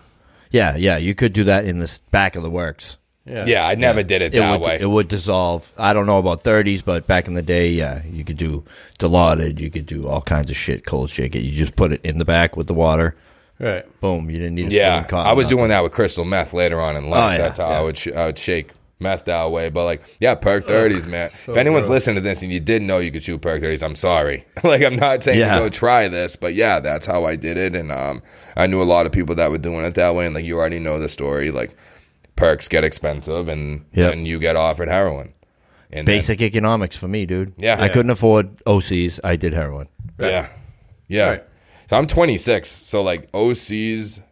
Yeah, yeah, you could do that in the back of the works. Yeah yeah, I never did it It that would way. it would dissolve. I don't know about thirties, but back in the day, yeah, you could do dilaudid. You could do all kinds of shit. Cold shake it. You just put it in the back with the water. right. Boom. You didn't need a yeah, cotton, I was nothing. doing that with crystal meth later on in life. Oh, yeah, that's how yeah. I would sh- I would shake meth that way. But like, yeah, perk thirties, man. if anyone's gross. listening to this and you didn't know you could shoot perk thirties, I'm sorry. like, I'm not saying Yeah. to go try this, but yeah, that's how I did it. And um, I knew a lot of people that were doing it that way. And like, you already know the story. Like, perks get expensive, and Yep. then you get offered heroin. And then- Basic economics for me, dude. Yeah. I couldn't afford OCs. I did heroin. Yeah. Yeah. Right. So I'm 26. So like OCs,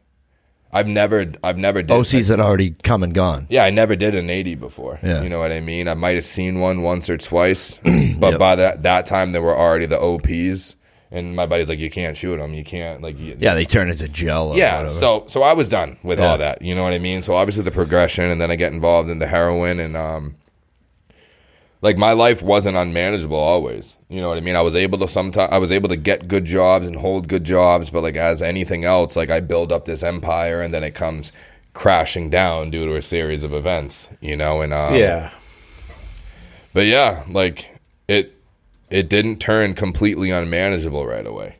I've never, I've never did OCs had already come and gone. Yeah, I never did an 80 before. Yeah. You know what I mean? I might have seen one once or twice, but Yep. by that that time there were already the OPs, and my buddy's like, you can't shoot them. You can't like. You, Yeah, they turn into gel. Or yeah. whatever. So so I was done with Yeah. all that. You know what I mean? So obviously the progression, and then I get involved in the heroin, and um, like my life wasn't unmanageable always. You know what I mean? I was able to sometimes I was able to get good jobs and hold good jobs, but like as anything else, like I build up this empire, and then it comes crashing down due to a series of events. You know, and um, yeah. but yeah, like it it didn't turn completely unmanageable right away.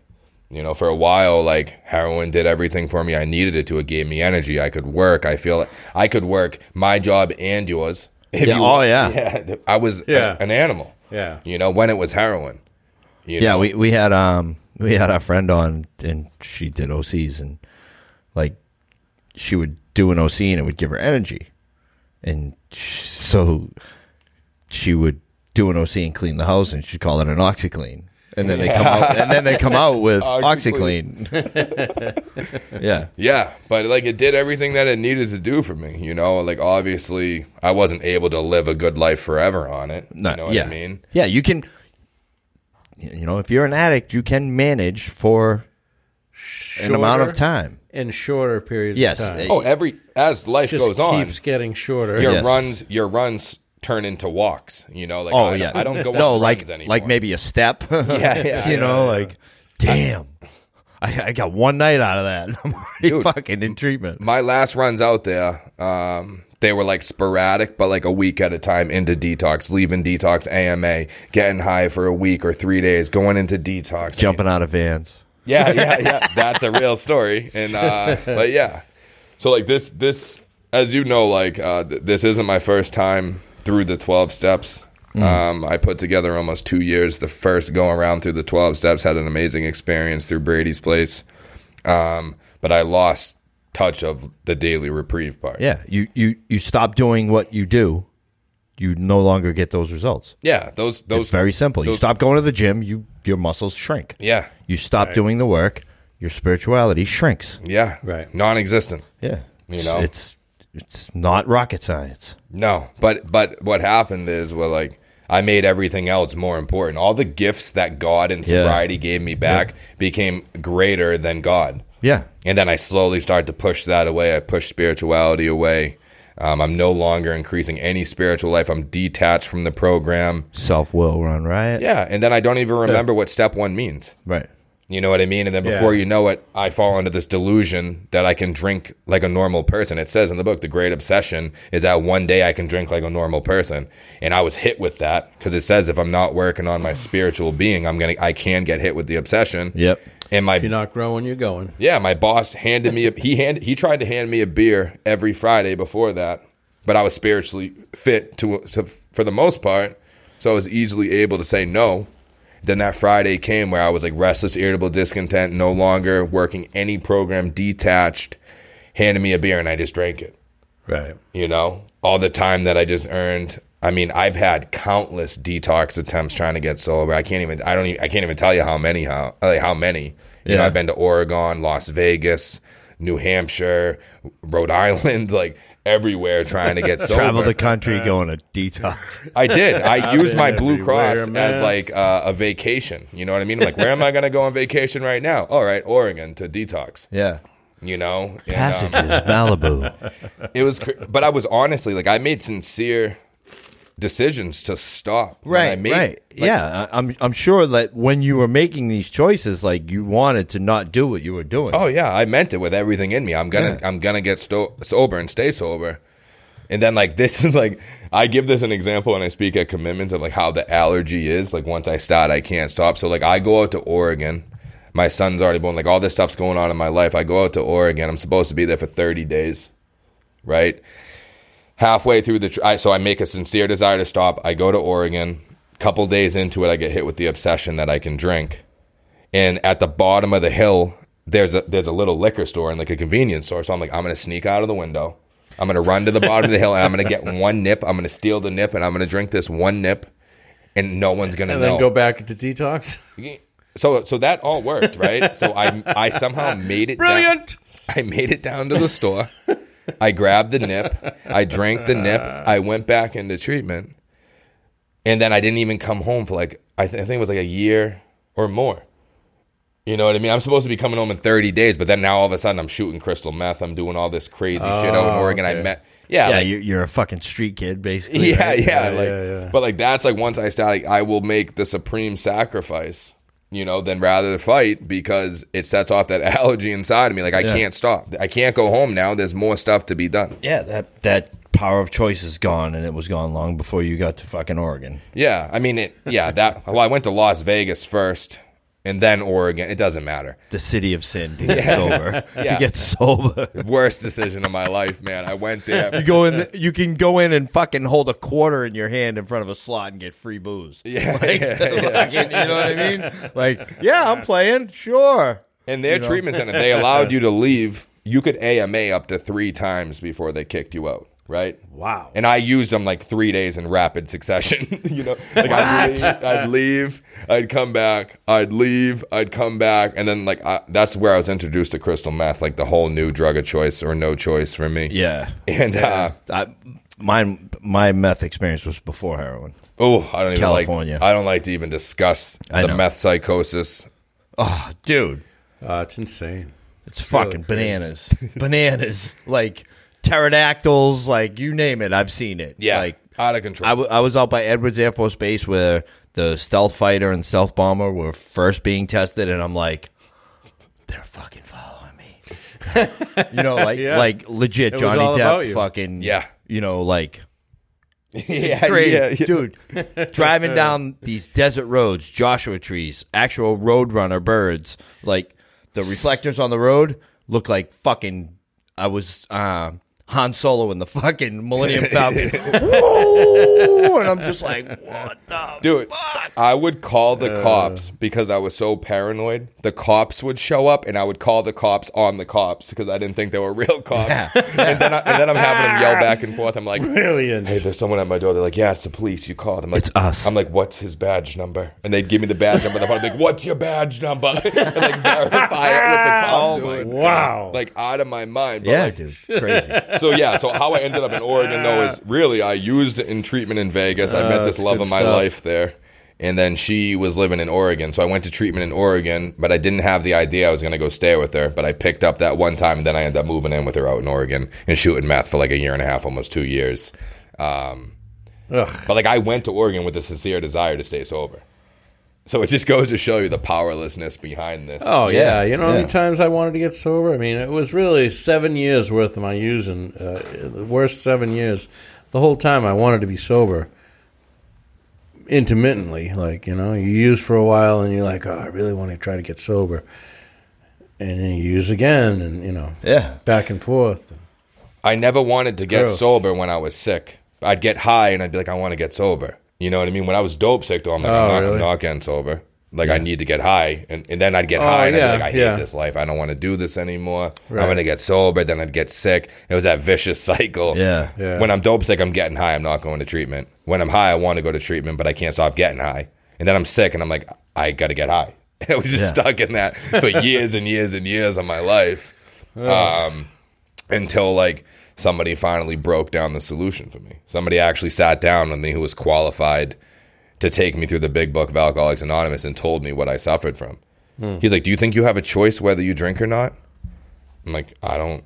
You know, for a while, like heroin did everything for me. I needed it to. It gave me energy. I could work. I feel like I could work my job and yours. If Yeah, you- oh, yeah. yeah. I was a- Yeah. an animal. Yeah. You know, when it was heroin. You Yeah, know? we we had um we had our friend on and she did OCs and like she would do an OC and it would give her energy, and sh- so she would do an OC and clean the house and she'd call it an OxyClean. And then they come out, and then they come out with OxyClean. OxyClean. yeah, Yeah, but like it did everything that it needed to do for me. You know, like obviously I wasn't able to live a good life forever on it. No, you know what yeah. I mean? Yeah, you can. You know, if you're an addict, you can manage for an amount of Shorter time. in shorter periods Yes, of time. uh, Oh, every as life just goes on, keeps getting shorter. your Yes. runs your runs turn into walks. You know, like Oh I, yeah, I don't go no on like anymore. like maybe a step. yeah, yeah, you know, like damn, I, I got one night out of that. I'm already Dude. fucking in treatment. my last runs out there, um, they were like sporadic, but like a week at a time into detox, leaving detox AMA, getting high for a week or three days, going into detox, Jumping out of vans. Yeah, yeah, yeah. That's a real story. And uh but yeah. So like this this as you know like uh th- this isn't my first time through the 12 steps. Um I put together almost 2 years the first go around through the 12 steps had an amazing experience through Brady's place. Um but I lost touch of the daily reprieve part. Yeah, you you you stop doing what you do, you no longer get those results. Yeah, those those it's very simple. You stop going to the gym, you your muscles shrink. Yeah. You stop doing the work, your spirituality shrinks. Yeah. Right. Non-existent. Yeah, You know? it's it's not rocket science. No, but but what happened is well, like I made everything else more important. All the gifts that God and Yeah. sobriety gave me back became greater than God. Yeah, And then I slowly started to push that away. I pushed spirituality away. Um, I'm no longer increasing any spiritual life. I'm detached from the program. self will run riot. Yeah, and then I don't even remember what step one means. right. You know what I mean? And then before Yeah. you know it, I fall into this delusion that I can drink like a normal person. It says in the book, the great obsession is that one day I can drink like a normal person. And I was hit with that because it says if I'm not working on my spiritual being, I'm gonna I can get hit with the obsession. Yep. And my If you're not growing, you're going. yeah, my boss handed me a, he handed he tried to hand me a beer every Friday before that, but I was spiritually fit to, to for the most part, so I was easily able to say no. Then that Friday came where I was like restless, irritable, discontent, no longer working any program, detached. Handed me a beer and I just drank it. Right. You know, all the time that I just earned. I mean, I've had countless detox attempts trying to get sober. I can't even. I don't. Even, I can't even tell you how many. How like how many. You know, Yeah. I've been to Oregon, Las Vegas, New Hampshire, Rhode Island, like everywhere trying to get sober. Travel the country going to detox. I did. I used my Blue Cross man. as like uh, a vacation. You know what I mean? I'm like, where am I going to go on vacation right now? All right, Oregon to detox. Yeah. You know, And, um, Passages, Malibu. it was, cr- but I was honestly like, I made sincere decisions to stop. Right, made, right. like, yeah, I'm I'm sure that when you were making these choices, like you wanted to not do what you were doing. Oh yeah, I meant it with everything in me. I'm gonna Yeah. I'm gonna get sto- sober and stay sober. And then like this is like I give this an example when I speak at commitments of like how the allergy is. Like once I start, I can't stop. So like I go out to Oregon. My son's already born. Like all this stuff's going on in my life. I go out to Oregon. I'm supposed to be there for 30 days, right? Halfway through the, tr- I, so I make a sincere desire to stop. I go to Oregon. Couple days into it, I get hit with the obsession that I can drink and at the bottom of the hill there's a there's a little liquor store and like a convenience store so i'm like i'm gonna sneak out of the window i'm gonna run to the bottom of the hill and i'm gonna get one nip i'm gonna steal the nip and i'm gonna drink this one nip and no one's gonna And know then go back to detox. so so that all worked right so i i somehow made it down- Brilliant. I made it down to the store. I grabbed the nip. I drank the nip. I went back into treatment. And then I didn't even come home for like, I, th- I think it was like a year or more. You know what I mean? I'm supposed to be coming home in 30 days, but then now all of a sudden I'm shooting crystal meth. I'm doing all this crazy shit out in Oh, Oregon. I met, yeah, yeah, like- you're, you're a fucking street kid, basically. yeah, right? yeah, Yeah, like, yeah, yeah. but like that's like once I start, like, I will make the supreme sacrifice, you know, than rather fight because it sets off that allergy inside of me. Like I Yeah. can't stop. I can't go home now. There's more stuff to be done. Yeah, that that power of choice is gone, and it was gone long before you got to fucking Oregon. Yeah, I mean it. Yeah, that. Well, I went to Las Vegas first, and then Oregon. It doesn't matter. The city of sin to get sober. Yeah. To get sober. Worst decision of my life, man. I went there. You go in. You can go in and fucking hold a quarter in your hand in front of a slot and get free booze. Yeah, Like, yeah, fucking- you know what I mean? Like, yeah, I'm playing. Sure. In their treatment center, they allowed you to leave. You could AMA up to three times before they kicked you out, right? Wow. And I used them like three days in rapid succession. you know, like I'd leave, I'd leave, I'd come back, I'd leave, I'd come back, and then like I, that's where I was introduced to crystal meth, like the whole new drug of choice or no choice for me. Yeah. And uh, I, mine, my meth experience was before heroin. oh, I don't even California. like. I don't like to even discuss I the know. meth psychosis. Oh, dude. Uh, it's insane. It's fucking bananas. bananas. Like pterodactyls, like you name it, I've seen it. Yeah, Like out of control. I, w- I was out by Edwards Air Force Base where the stealth fighter and stealth bomber were first being tested, and I'm like, they're fucking following me. you know, like Yeah. like legit It Johnny Depp fucking Yeah. you know, like yeah, crazy. yeah, yeah. Dude, driving down these desert roads, Joshua trees, actual roadrunner birds, like the reflectors on the road look like fucking I was uh Han Solo in the fucking Millennium Falcon. Woo! And I'm just like, what the Dude, fuck? I would call the uh. cops because I was so paranoid. The cops would show up, and I would call the cops on the cops because I didn't think they were real cops. and then, I, and then I'm having them yell back and forth. I'm like, Brilliant. "Hey, there's someone at my door." They're like, "Yeah, it's the police. You called." I'm like, It's us. I'm like, "What's his badge number?" And they'd give me the badge number. on the phone. I'm like, "What's your badge number?" and like verify it with the cop. Oh my Wow. Like out of my mind. But Yeah, like, dude. Crazy. So yeah, so how I ended up in Oregon though is really I used in treatment in Vegas. I met Uh, this love of my stuff. life there. And then she was living in Oregon. So I went to treatment in Oregon, but I didn't have the idea I was going to go stay with her. But I picked up that one time, and then I ended up moving in with her out in Oregon and shooting meth for like a year and a half, almost two years. Um, Ugh. but like I went to Oregon with a sincere desire to stay sober. So it just goes to show you the powerlessness behind this. Oh yeah, Yeah, you know how yeah. many times I wanted to get sober. I mean, it was really seven years worth of my using. Uh, the worst seven years. The whole time I wanted to be sober. Intermittently, like you know, you use for a while and you're like, oh, I really want to try to get sober, and then you use again, and you know, Yeah. back and forth. I never wanted to get sober when I was sick. I'd get high and I'd be like, I want to get sober. You know what I mean? When I was dope sick, though, I'm like, Oh, I'm, not, really? I'm not getting sober. Like, I need to get high. And, and then I'd get Oh, high and yeah, I'd be like, I hate this life. I don't want to do this anymore. Right. I'm going to get sober. Then I'd get sick. It was that vicious cycle. Yeah. Yeah. When I'm dope sick, I'm getting high. I'm not going to treatment. When I'm high, I want to go to treatment, but I can't stop getting high. And then I'm sick and I'm like, I got to get high. I was just Yeah. stuck in that for years and years and years of my life. Um, until like somebody finally broke down the solution for me. Somebody actually sat down with me who was qualified to take me through the big book of Alcoholics Anonymous and told me what I suffered from. Hmm. He's like, "Do you think you have a choice whether you drink or not?" I'm like, "I don't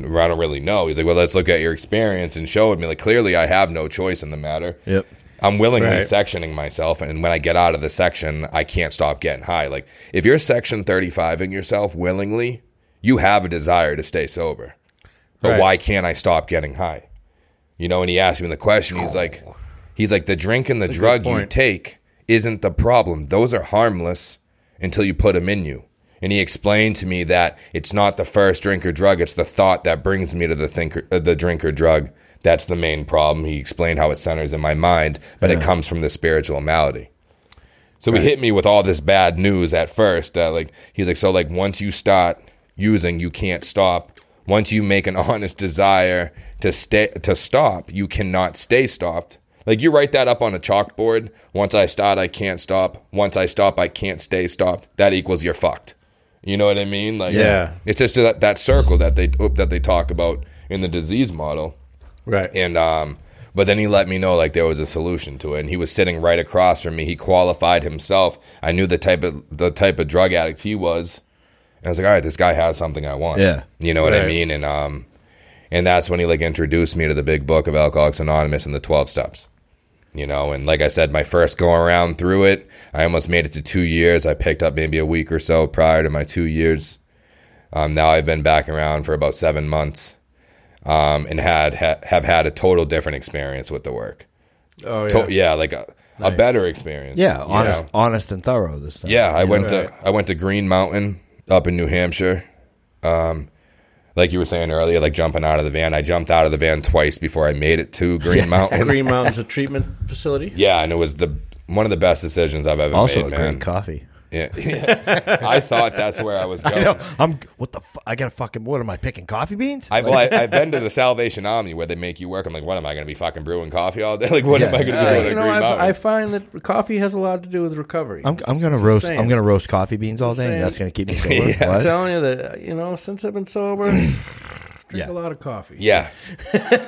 I don't really know." He's like, "Well, let's look at your experience and showed me like clearly I have no choice in the matter." Yep. I'm willingly Right. sectioning myself, and when I get out of the section, I can't stop getting high. Like if you're section 35 in yourself willingly, you have a desire to stay sober. But Right. why can't I stop getting high? You know, and he asked me the question. He's like, he's like, the drink and the That's drug you take isn't the problem. Those are harmless until you put them in you. And he explained to me that it's not the first drink or drug; it's the thought that brings me to the thinker, uh, the drink or drug. That's the main problem. He explained how it centers in my mind, but it comes from the spiritual malady. So he hit me with all this bad news at first. That like he's like, so like once you start using, you can't stop. Once you make an honest desire to stay to stop, you cannot stay stopped. Like you write that up on a chalkboard. Once I start, I can't stop. Once I stop, I can't stay stopped. That equals you're fucked. You know what I mean? Like Yeah. it's just that, that circle that they that they talk about in the disease model. Right. And um, but then he let me know like there was a solution to it, and he was sitting right across from me. He qualified himself. I knew the type of the type of drug addict he was. And I was like, all right, this guy has something I want. Yeah. you know what I mean. And um, and that's when he like introduced me to the big book of Alcoholics Anonymous and the twelve steps. You know, and like I said, my first go around through it, I almost made it to two years. I picked up maybe a week or so prior to my two years. Um, now I've been back around for about seven months, um, and had ha- have had a total different experience with the work. oh yeah. To- yeah, like uh, a better experience. Yeah, honest, honest and thorough this time. Yeah, I went Right. to I went to Green Mountain up in New Hampshire. Um, like you were saying earlier, like jumping out of the van. I jumped out of the van twice before I made it to Green Mountain. Green Mountain's a treatment facility. Yeah, and it was the one of the best decisions I've ever Also, made. a man. great coffee. Yeah. I thought that's where I was going. I know. I'm. What the? Fu- I got to fucking. What am I picking? Coffee beans? I've, well, I, I've been to the Salvation Army where they make you work. I'm like, what am I going to be fucking brewing coffee all day? Like, what am I going to Uh, do with you know, I, I find that coffee has a lot to do with recovery. I'm, I'm gonna roast. saying. I'm gonna roast coffee beans all day. saying. and That's gonna keep me sober. Yeah. I'm telling you that uh, you know since I've been sober, drink Yeah. a lot of coffee. yeah,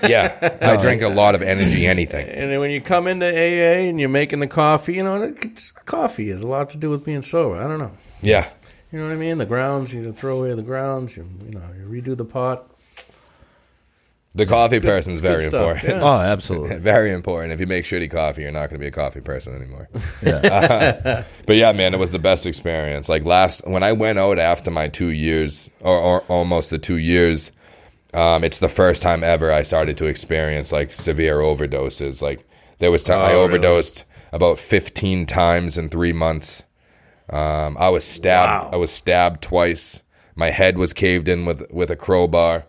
yeah. I drink a lot of energy, anything. And then when you come into AA and you're making the coffee, you know, it's, coffee has a lot to do with being sober. I don't know. Yeah, You know what I mean? The grounds, you throw away the grounds, you, you know, you redo the pot. the coffee person's good very stuff, important. Oh, absolutely. Very important. If you make shitty coffee, you're not going to be a coffee person anymore. Yeah. But yeah, man, it was the best experience. Like last, when I went out after my two years, or, or almost the two years, um, it's the first time ever I started to experience like severe overdoses. Like there was time I Oh, really? overdosed about 15 times in three months. Um, I was stabbed. Wow. I was stabbed twice. My head was caved in with with a crowbar.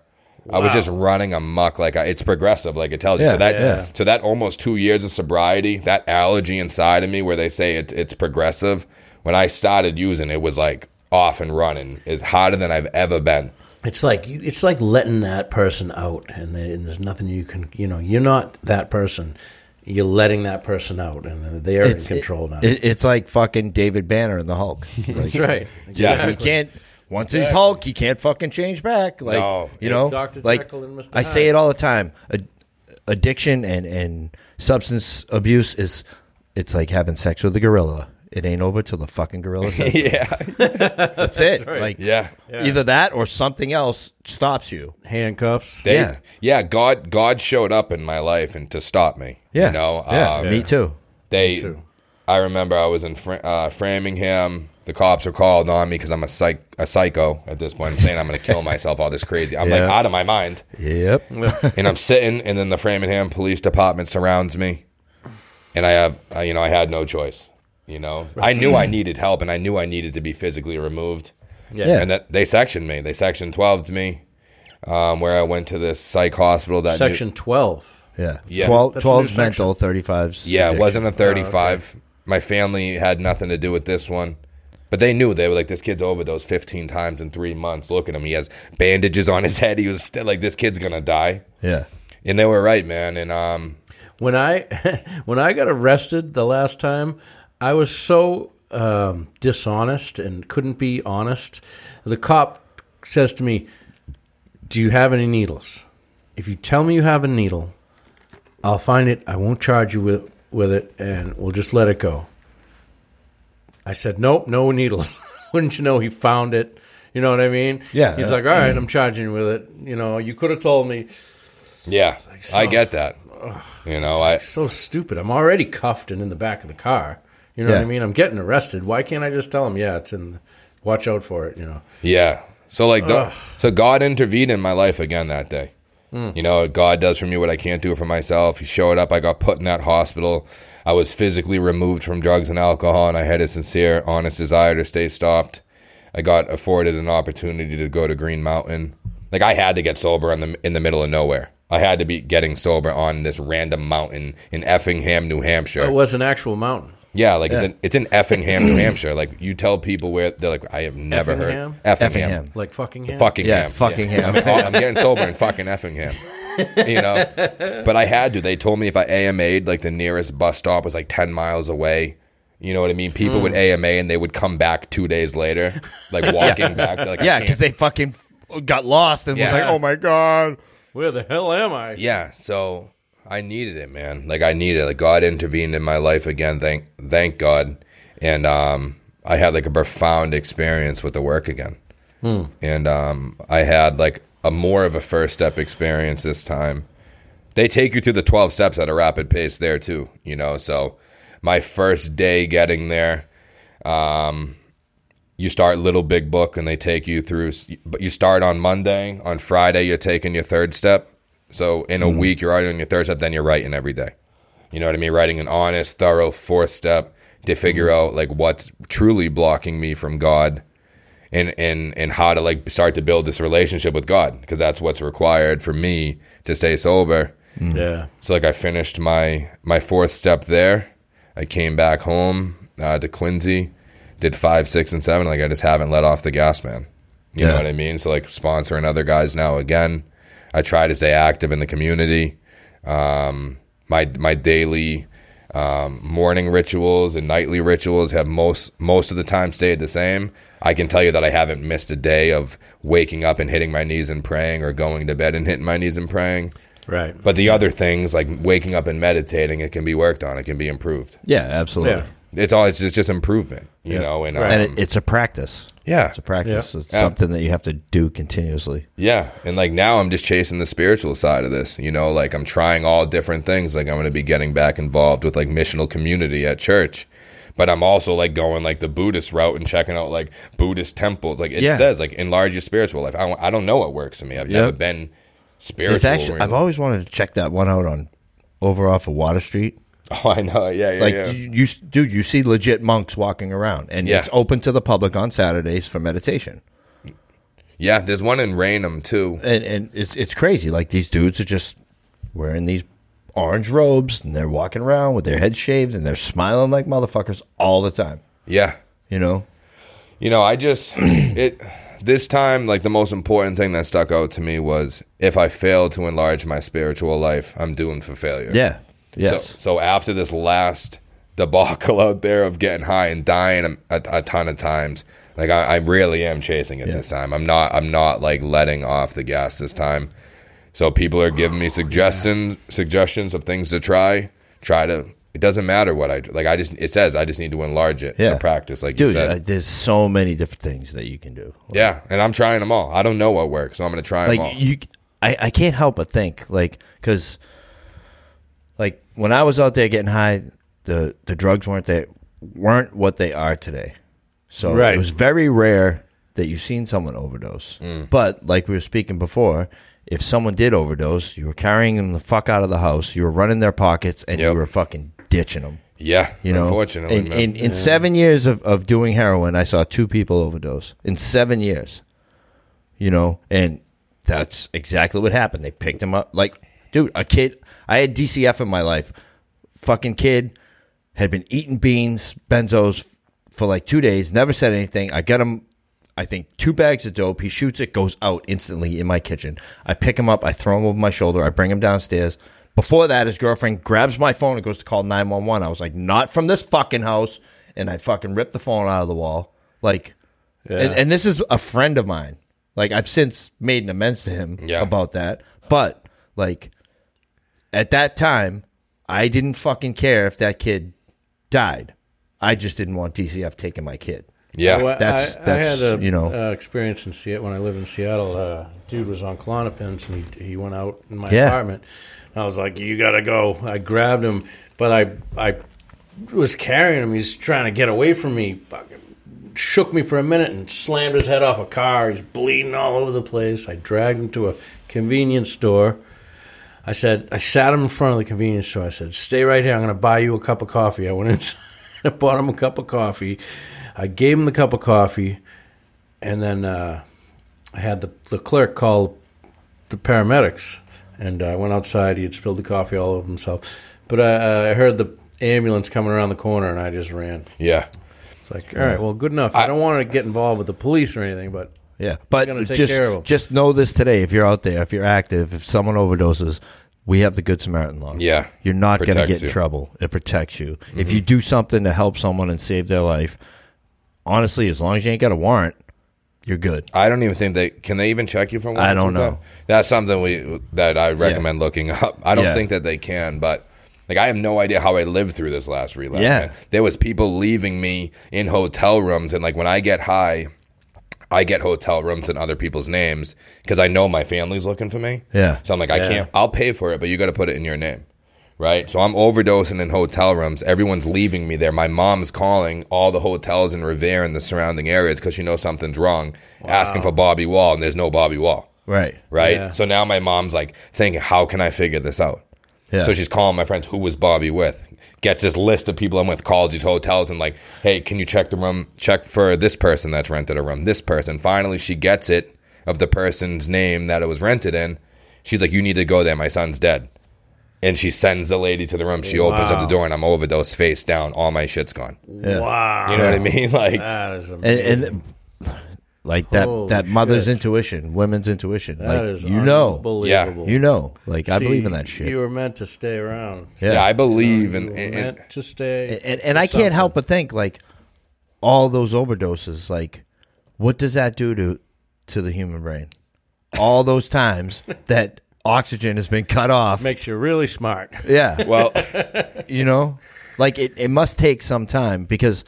I was just running amok. Like I, it's progressive. Like it tells you. Yeah, so that yeah. so that almost two years of sobriety, that allergy inside of me, where they say it's it's progressive. When I started using, it was like off and running. Is harder than I've ever been. It's like you- it's like letting that person out, and, there- and there's nothing you can, you know, you're not that person. You're letting that person out, and they're in control now. it- it's like fucking David Banner and the Hulk. Like, That's right. Yeah, he can't. Once he's Hulk, he can't fucking change back. Like No. you know, Dr. like and Mr. I say it all the time. Ad- addiction and and substance abuse is it's like having sex with a gorilla. It ain't over till the fucking gorilla says. so. yeah, That's it. Like yeah. either that or something else stops you. Handcuffs. They, Yeah. yeah, God, God showed up in my life and to stop me. Yeah, you know, yeah, um, me too. They, too. I remember I was in Fra- uh, Framingham. The cops are called on me because I'm a psych a psycho at this point, I'm saying I'm going to kill myself. All this crazy. I'm like out of my mind, Yep. and I'm sitting, and then the Framingham Police Department surrounds me, and I have, uh, you know, I had no choice. You know, I knew I needed help, and I knew I needed to be physically removed. Yeah. And that they sectioned me. They sectioned 12 to me, um, where I went to this psych hospital. That knew- Section 12. Yeah. Yeah. 12, That's a new 12's mental, 35's. Yeah, it addiction. wasn't a 35. My family had nothing to do with this one. But they knew they were like, this kid's overdosed 15 times in three months. Look at him. He has bandages on his head. He was still like, this kid's going to die. Yeah. And they were right, man. And um, When I when I got arrested the last time, I was so um, dishonest and couldn't be honest. The cop says to me, "Do you have any needles? If you tell me you have a needle, I'll find it. I won't charge you with with it, and we'll just let it go." I said, "Nope, no needles." Wouldn't you know? He found it. You know what I mean? Yeah. He's like, "All right, I'm charging you with it." You know, you could have told me. yeah, so- I get that. You know, I so stupid. I'm already cuffed and in the back of the car. You know what I mean? I'm getting arrested. Why can't I just tell him, yeah, it's in. Watch out for it. You know. Yeah. So like, the, so God intervened in my life again that day. Hmm. You know, God does for me what I can't do for myself. He showed up. I got put in that hospital. I was physically removed from drugs and alcohol, and I had a sincere, honest desire to stay stopped. I got afforded an opportunity to go to Green Mountain. Like I had to get sober in the in the middle of nowhere. I had to be getting sober on this random mountain in Effingham, New Hampshire. It was an actual mountain. Yeah, like it's in it's in Effingham, New Hampshire. Like you tell people where they're like, I have never Effingham? heard Effingham, Effingham. Like fucking him. fucking Yeah, ham. fucking ham. I'm, I'm getting sober in fucking Effingham. You know, but I had to. They told me if I AMA'd, like the nearest bus stop was like ten miles away. You know what I mean? People would hmm. AMA and they would come back two days later, like walking back. Like, Yeah, because they fucking got lost and was like, oh my God. Where the hell am I? Yeah, so I needed it, man. Like I needed it. Like God intervened in my life again. Thank thank God. And um I had like a profound experience with the work again. And um I had like a more of a first step experience this time. They take you through the 12 steps at a rapid pace there too, you know. So my first day getting there um you start little big book and they take you through but you start on monday on friday you're taking your third step so in a mm-hmm. week you're already on your third step then you're writing every day You know what I mean? Writing an honest, thorough fourth step to mm-hmm. figure out like what's truly blocking me from God and and and how to like start to build this relationship with God because that's what's required for me to stay sober. Mm-hmm. Yeah. So like I finished my my fourth step there. I came back home uh, to Quincy, did five, six, and seven. Like I just haven't let off the gas, man. You know what I mean? So like sponsoring other guys now again. I try to stay active in the community. Um, my my daily um, morning rituals and nightly rituals have most most of the time stayed the same. I can tell you that I haven't missed a day of waking up and hitting my knees and praying, or going to bed and hitting my knees and praying. Right. But the other things, like waking up and meditating, it can be worked on. It can be improved. Yeah, absolutely. Yeah. It's all. It's just, it's just improvement, you know. And, Right. And um, it, it's a practice. Yeah, It's a practice. It's Yeah. something that you have to do continuously. yeah. And like now, I'm just chasing the spiritual side of this. You know, like I'm trying all different things. Like I'm going to be getting back involved with like missional community at church. But I'm also like going like the Buddhist route and checking out like Buddhist temples. Like it Yeah. says, like enlarge your spiritual life. I don't, I don't know what works for me. I've Yep. never been spiritual. It's actually I've always wanted to check that one out on over off of Water Street. oh, I know. Yeah, yeah, Like yeah. you, you, dude, you see legit monks walking around, and Yeah. it's open to the public on Saturdays for meditation. yeah, there's one in Raynham too. and and it's it's crazy. Like these dudes are just wearing these orange robes and they're walking around with their heads shaved and they're smiling like motherfuckers all the time. Yeah, You know? You know, I just it this time like the most important thing that stuck out to me was if I fail to enlarge my spiritual life, I'm doomed for failure. Yeah. Yes. So, so after this last debacle out there of getting high and dying a, a, ton of times, like I, I really am chasing it Yeah. this time. I'm not. I'm not like letting off the gas this time. So people are giving me suggestions suggestions of things to try. Try to. It doesn't matter what I like. I just it says I just need to enlarge it. yeah. It's a practice, like you dude. said. uh, there's so many different things that you can do. Yeah, and I'm trying them all. I don't know what works, so I'm going to try them all. like you I, I can't help but think like because like when i was out there getting high the the drugs weren't there weren't what they are today. So Right. it was very rare that you've seen someone overdose. Mm. but like we were speaking before if someone did overdose you were carrying them the fuck out of the house you were running their pockets and Yep. you were fucking ditching them yeah, you know? unfortunately, in, in, in seven years of, of doing heroin i saw two people overdose. In seven years. You know? And that's exactly what happened. They picked them up like dude a kid i had dcf in my life fucking kid had been eating beans benzos for like two days never said anything i get him i think two bags of dope he shoots it goes out instantly in my kitchen i pick him up i throw him over my shoulder i bring him downstairs before that his girlfriend grabs my phone and goes to call 911 i was like not from this fucking house and i fucking ripped the phone out of the wall like Yeah. and, and this is a friend of mine. Like I've since made an amends to him Yeah. about that. But like at that time, I didn't fucking care if that kid died. I just didn't want DCF taking my kid. yeah, Well, That's- I, that's, I had a you know. uh, experience in Seattle when I lived in Seattle. Uh, dude was on Klonopins and he, he went out in my Yeah. apartment. I was like, "You gotta go." I grabbed him, but I I was carrying him. He's trying to get away from me. Fucking shook me for a minute and slammed his head off a car. He's bleeding all over the place. I dragged him to a convenience store. I said, I sat him in front of the convenience store. I said, "Stay right here. I'm going to buy you a cup of coffee." I went inside. I bought him a cup of coffee. I gave him the cup of coffee, and then uh, I had the the clerk call the paramedics. And uh, I went outside. He had spilled the coffee all over himself. But I, uh, I heard the ambulance coming around the corner, and I just ran. yeah. It's like, all right, well, good enough. I, don't want to get involved with the police or anything, but Yeah. But gonna take just care of 'em. just know this today if you're out there, if you're active, if someone overdoses, we have the Good Samaritan law. Yeah. You're not going to Protects get in you. trouble. It protects you. If mm-hmm. you do something to help someone and save their life, honestly, as long as you ain't got a warrant, you're good. I don't even think they can. They even check you for. I warrants don't with know. That? That's something we that I recommend looking up. I don't Yeah. think that they can, but like I have no idea how I lived through this last relapse. Yeah. man. there was people leaving me in hotel rooms, and like when I get high. I get hotel rooms in other people's names because I know my family's looking for me. Yeah. So I'm like, I Yeah. can't. I'll pay for it, but you got to put it in your name, right? So I'm overdosing in hotel rooms. Everyone's leaving me there. My mom's calling all the hotels in Revere and the surrounding areas because she knows something's wrong, asking for Bobby Wall, and there's no Bobby Wall, Right. right? Yeah. So now my mom's like thinking, how can I figure this out? Yeah. So she's calling my friends, who was Bobby with? Gets this list of people I'm with, calls these hotels and like, hey, can you check the room? Check for this person that's rented a room. This person. Finally, she gets it of the person's name that it was rented in. She's like, you need to go there. My son's dead. And she sends the lady to the room. She opens up the door and I'm overdose face down. All my shit's gone. Wow. You know what I mean? Like, That is and, and like that Holy that mother's shit. intuition, women's intuition. That like is you know, unbelievable. you know, like I See, believe in that shit. You were meant to stay around. Yeah. yeah, I believe You in, were in, in meant to stay. and and I for can't help but think like all those overdoses. Like, what does that do to to the human brain? All those times that oxygen has been cut off. makes you really smart. yeah, well, you know, like it, it must take some time because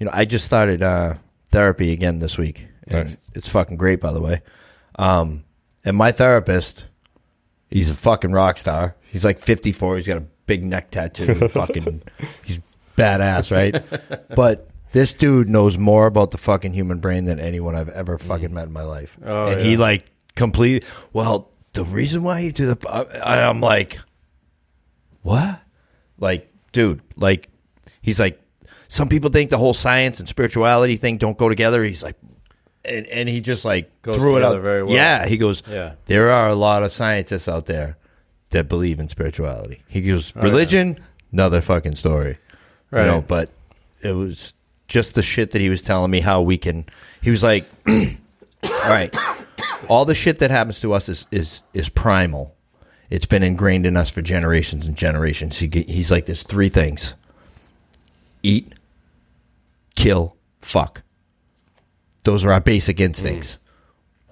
you know I just started uh, therapy again this week, and Nice. it's fucking great, by the way. Um, and my therapist, he's a fucking rock star. He's like 54. He's got a big neck tattoo. fucking, he's badass, right? but this dude knows more about the fucking human brain than anyone I've ever fucking met in my life. Oh, and he like complete. Well, the reason why you do the, I, I'm like, what? Like, dude, like, he's like, some people think the whole science and spirituality thing don't go together. He's like, and, and he just like Goes threw it together out. very well. Yeah, he goes, Yeah. there are a lot of scientists out there that believe in spirituality. He goes, yeah. religion, another fucking story. Right. You know, but it was just the shit that he was telling me how we can. He was like, all right, all the shit that happens to us is is is primal. It's been ingrained in us for generations and generations. He, he's like, there's three things: eat, kill, fuck. Those are our basic instincts.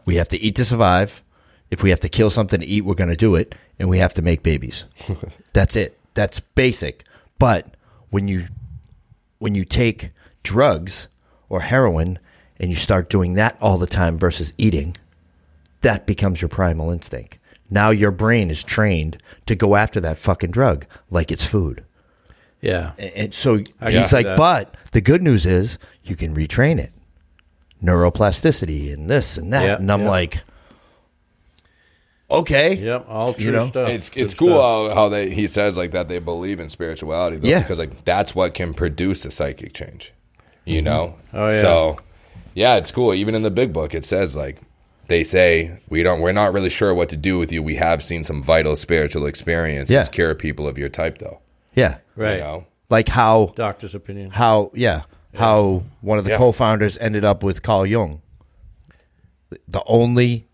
We have to eat to survive. If we have to kill something to eat, we're going to do it, and we have to make babies. That's it. That's basic. But when you when you take drugs or heroin and you start doing that all the time versus eating, that becomes your primal instinct. Now your brain is trained to go after that fucking drug like it's food. Yeah. And and so I he's like, that. but the good news is you can retrain it. Neuroplasticity and this and that. Yeah, and I'm yeah. like, okay. Yep. All true You know? stuff. it's Good it's cool stuff. how, how they he says like that they believe in spirituality though, Yeah. because like that's what can produce a psychic change you mm-hmm. know Oh, yeah. so yeah it's cool even in the big book it says like they say we don't we're not really sure what to do with you we have seen some vital spiritual experiences Yeah. cure people of your type though Yeah. Right. you know Like how Doctor's opinion. how yeah, how one of the Yeah. co-founders ended up with Carl Jung, the only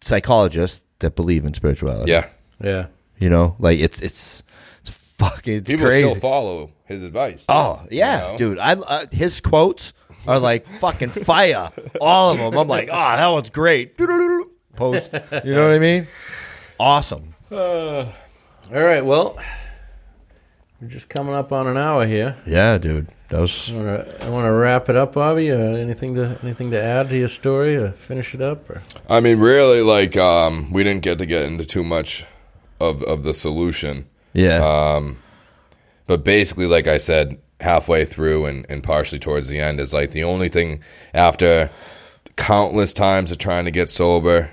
psychologist that believe in spirituality. yeah Yeah. you know, like it's it's it's fucking it's people crazy. still follow his advice oh you yeah, know? dude, I uh, his quotes are like fucking fire, all of them. I'm like, oh, that one's great. Post, you know what I mean? Awesome. All right. Well, we're just coming up on an hour here. Yeah, dude, that was I wanna- I want to wrap it up, Bobby. Uh, anything to anything to add to your story or finish it up? Or I mean, really, like um, we didn't get to get into too much of of the solution, yeah, but basically, like I said, halfway through and, and partially towards the end is like the only thing after countless times of trying to get sober,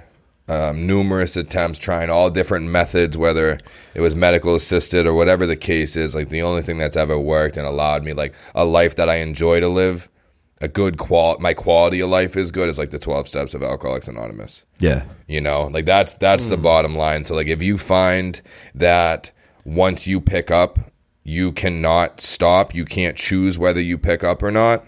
um, numerous attempts, trying all different methods, whether it was medical assisted or whatever the case is. Like the only thing that's ever worked and allowed me like a life that I enjoy to live. A good qual, my quality of life is good. Is like the twelve steps of Alcoholics Anonymous yeah, you know like that's that's Hmm. the bottom line so like if you find that once you pick up you cannot stop you can't choose whether you pick up or not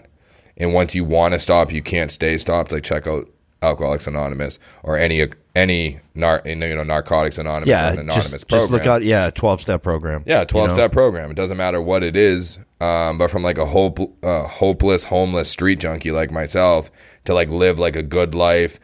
and once you want to stop you can't stay stopped like check out alcoholics anonymous or any any nar- you know narcotics anonymous or yeah. an anonymous Just, program just look out. Yeah, twelve step program. yeah, twelve you know? step program. It doesn't matter what it is, um, but from like a hope, uh, hopeless, homeless street junkie like myself to like live like a good life,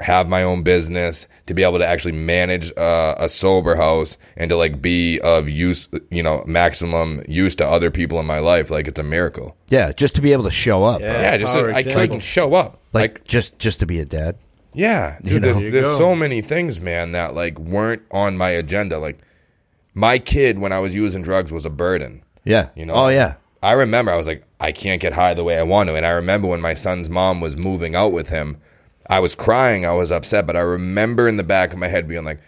have my own business, to be able to actually manage uh, a sober house and to like be of use, you know, maximum use to other people in my life. Like it's a miracle. Yeah, just to be able to show up. Yeah. Yeah, just power I, I can show up. Like, like just just to be a dad. Yeah, dude. You know? there's there's so many things, man, that like weren't on my agenda. Like my kid when I was using drugs was a burden. Yeah. You know? Oh yeah. I remember I was like, I can't get high the way I want to. And I remember when my son's mom was moving out with him, I was crying, I was upset, but I remember in the back of my head being like,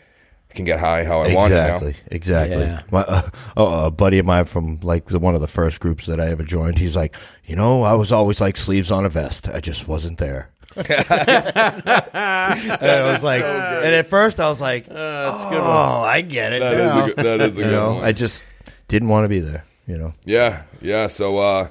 I can get high how I want Exactly, now. exactly. Yeah. My, uh, oh, a buddy of mine from like the, one of the first groups that I ever joined, he's like, you know, I was always like sleeves on a vest. I just wasn't there. and I was like, and at first I was like, oh, I get it. That is now." a good, that is a you good know, one. I just didn't want to be there. You know, Yeah, yeah. So uh,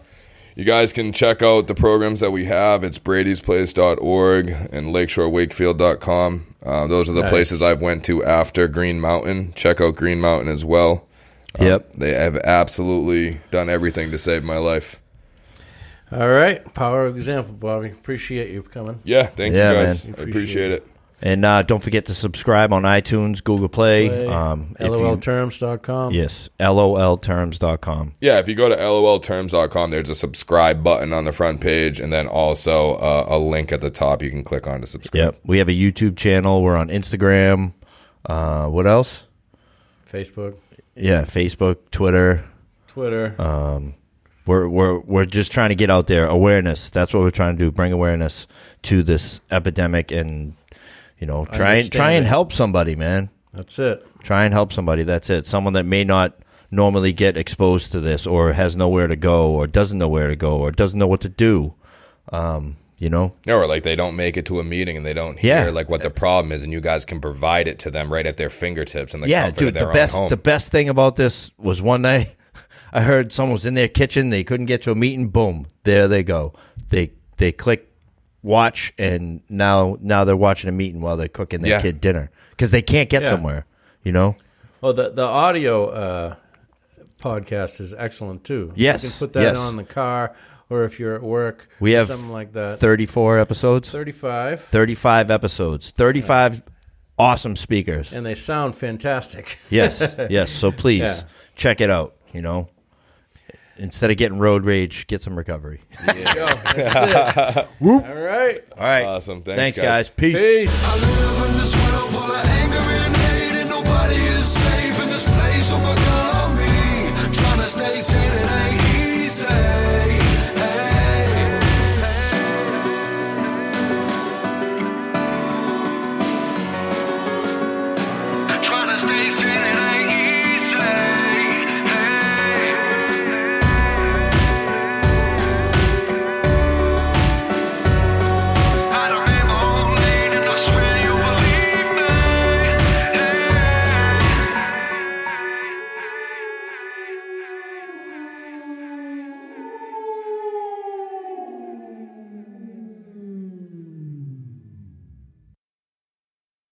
you guys can check out the programs that we have. It's bradysplace.org and lakeshorewakefield.com. Uh, those are the Nice. places I've went to after Green Mountain. Check out Green Mountain as well. yep. They have absolutely done everything to save my life. All right, power of example, Bobby. Appreciate you coming. Yeah, thank Yeah, you guys. man. I appreciate it. And uh, don't forget to subscribe on iTunes, Google Play. Play, Um, if you- LOLterms.com. yes, lolterms.com. Yeah, if you go to lolterms.com, there's a subscribe button on the front page, and then also uh, a link at the top you can click on to subscribe. Yep. We have a YouTube channel. We're on Instagram. Uh, what else? Facebook, Yeah, Facebook, Twitter. Twitter. Um, we're we're we're just trying to get out there awareness. That's what we're trying to do. Bring awareness to this epidemic, and you know, try and try and help somebody, man. That's it. Try and help somebody. That's it. Someone that may not normally get exposed to this, or has nowhere to go, or doesn't know where to go, or doesn't know what to do. Um, you know, or like they don't make it to a meeting and they don't Yeah. hear like what the problem is, and you guys can provide it to them right at their fingertips and the yeah, dude. of their The best home. the best thing about this was one night I heard someone was in their kitchen. They couldn't get to a meeting. Boom, there they go. They they click watch, and now now they're watching a meeting while they're cooking their Yeah. kid dinner because they can't get Yeah. somewhere. You know. Oh, the the audio uh, podcast is excellent too. Yes, you can put that yes. on the car, or if you're at work, We have something like that. Thirty four episodes. Thirty-five, 35 episodes, 35 awesome speakers. and they sound fantastic. Yes, yes. So please Yeah. check it out. You know, instead of getting road rage, get some recovery. There you go. That's it. All right. All right. Awesome. Thanks, Thanks, guys. guys. Peace. Peace.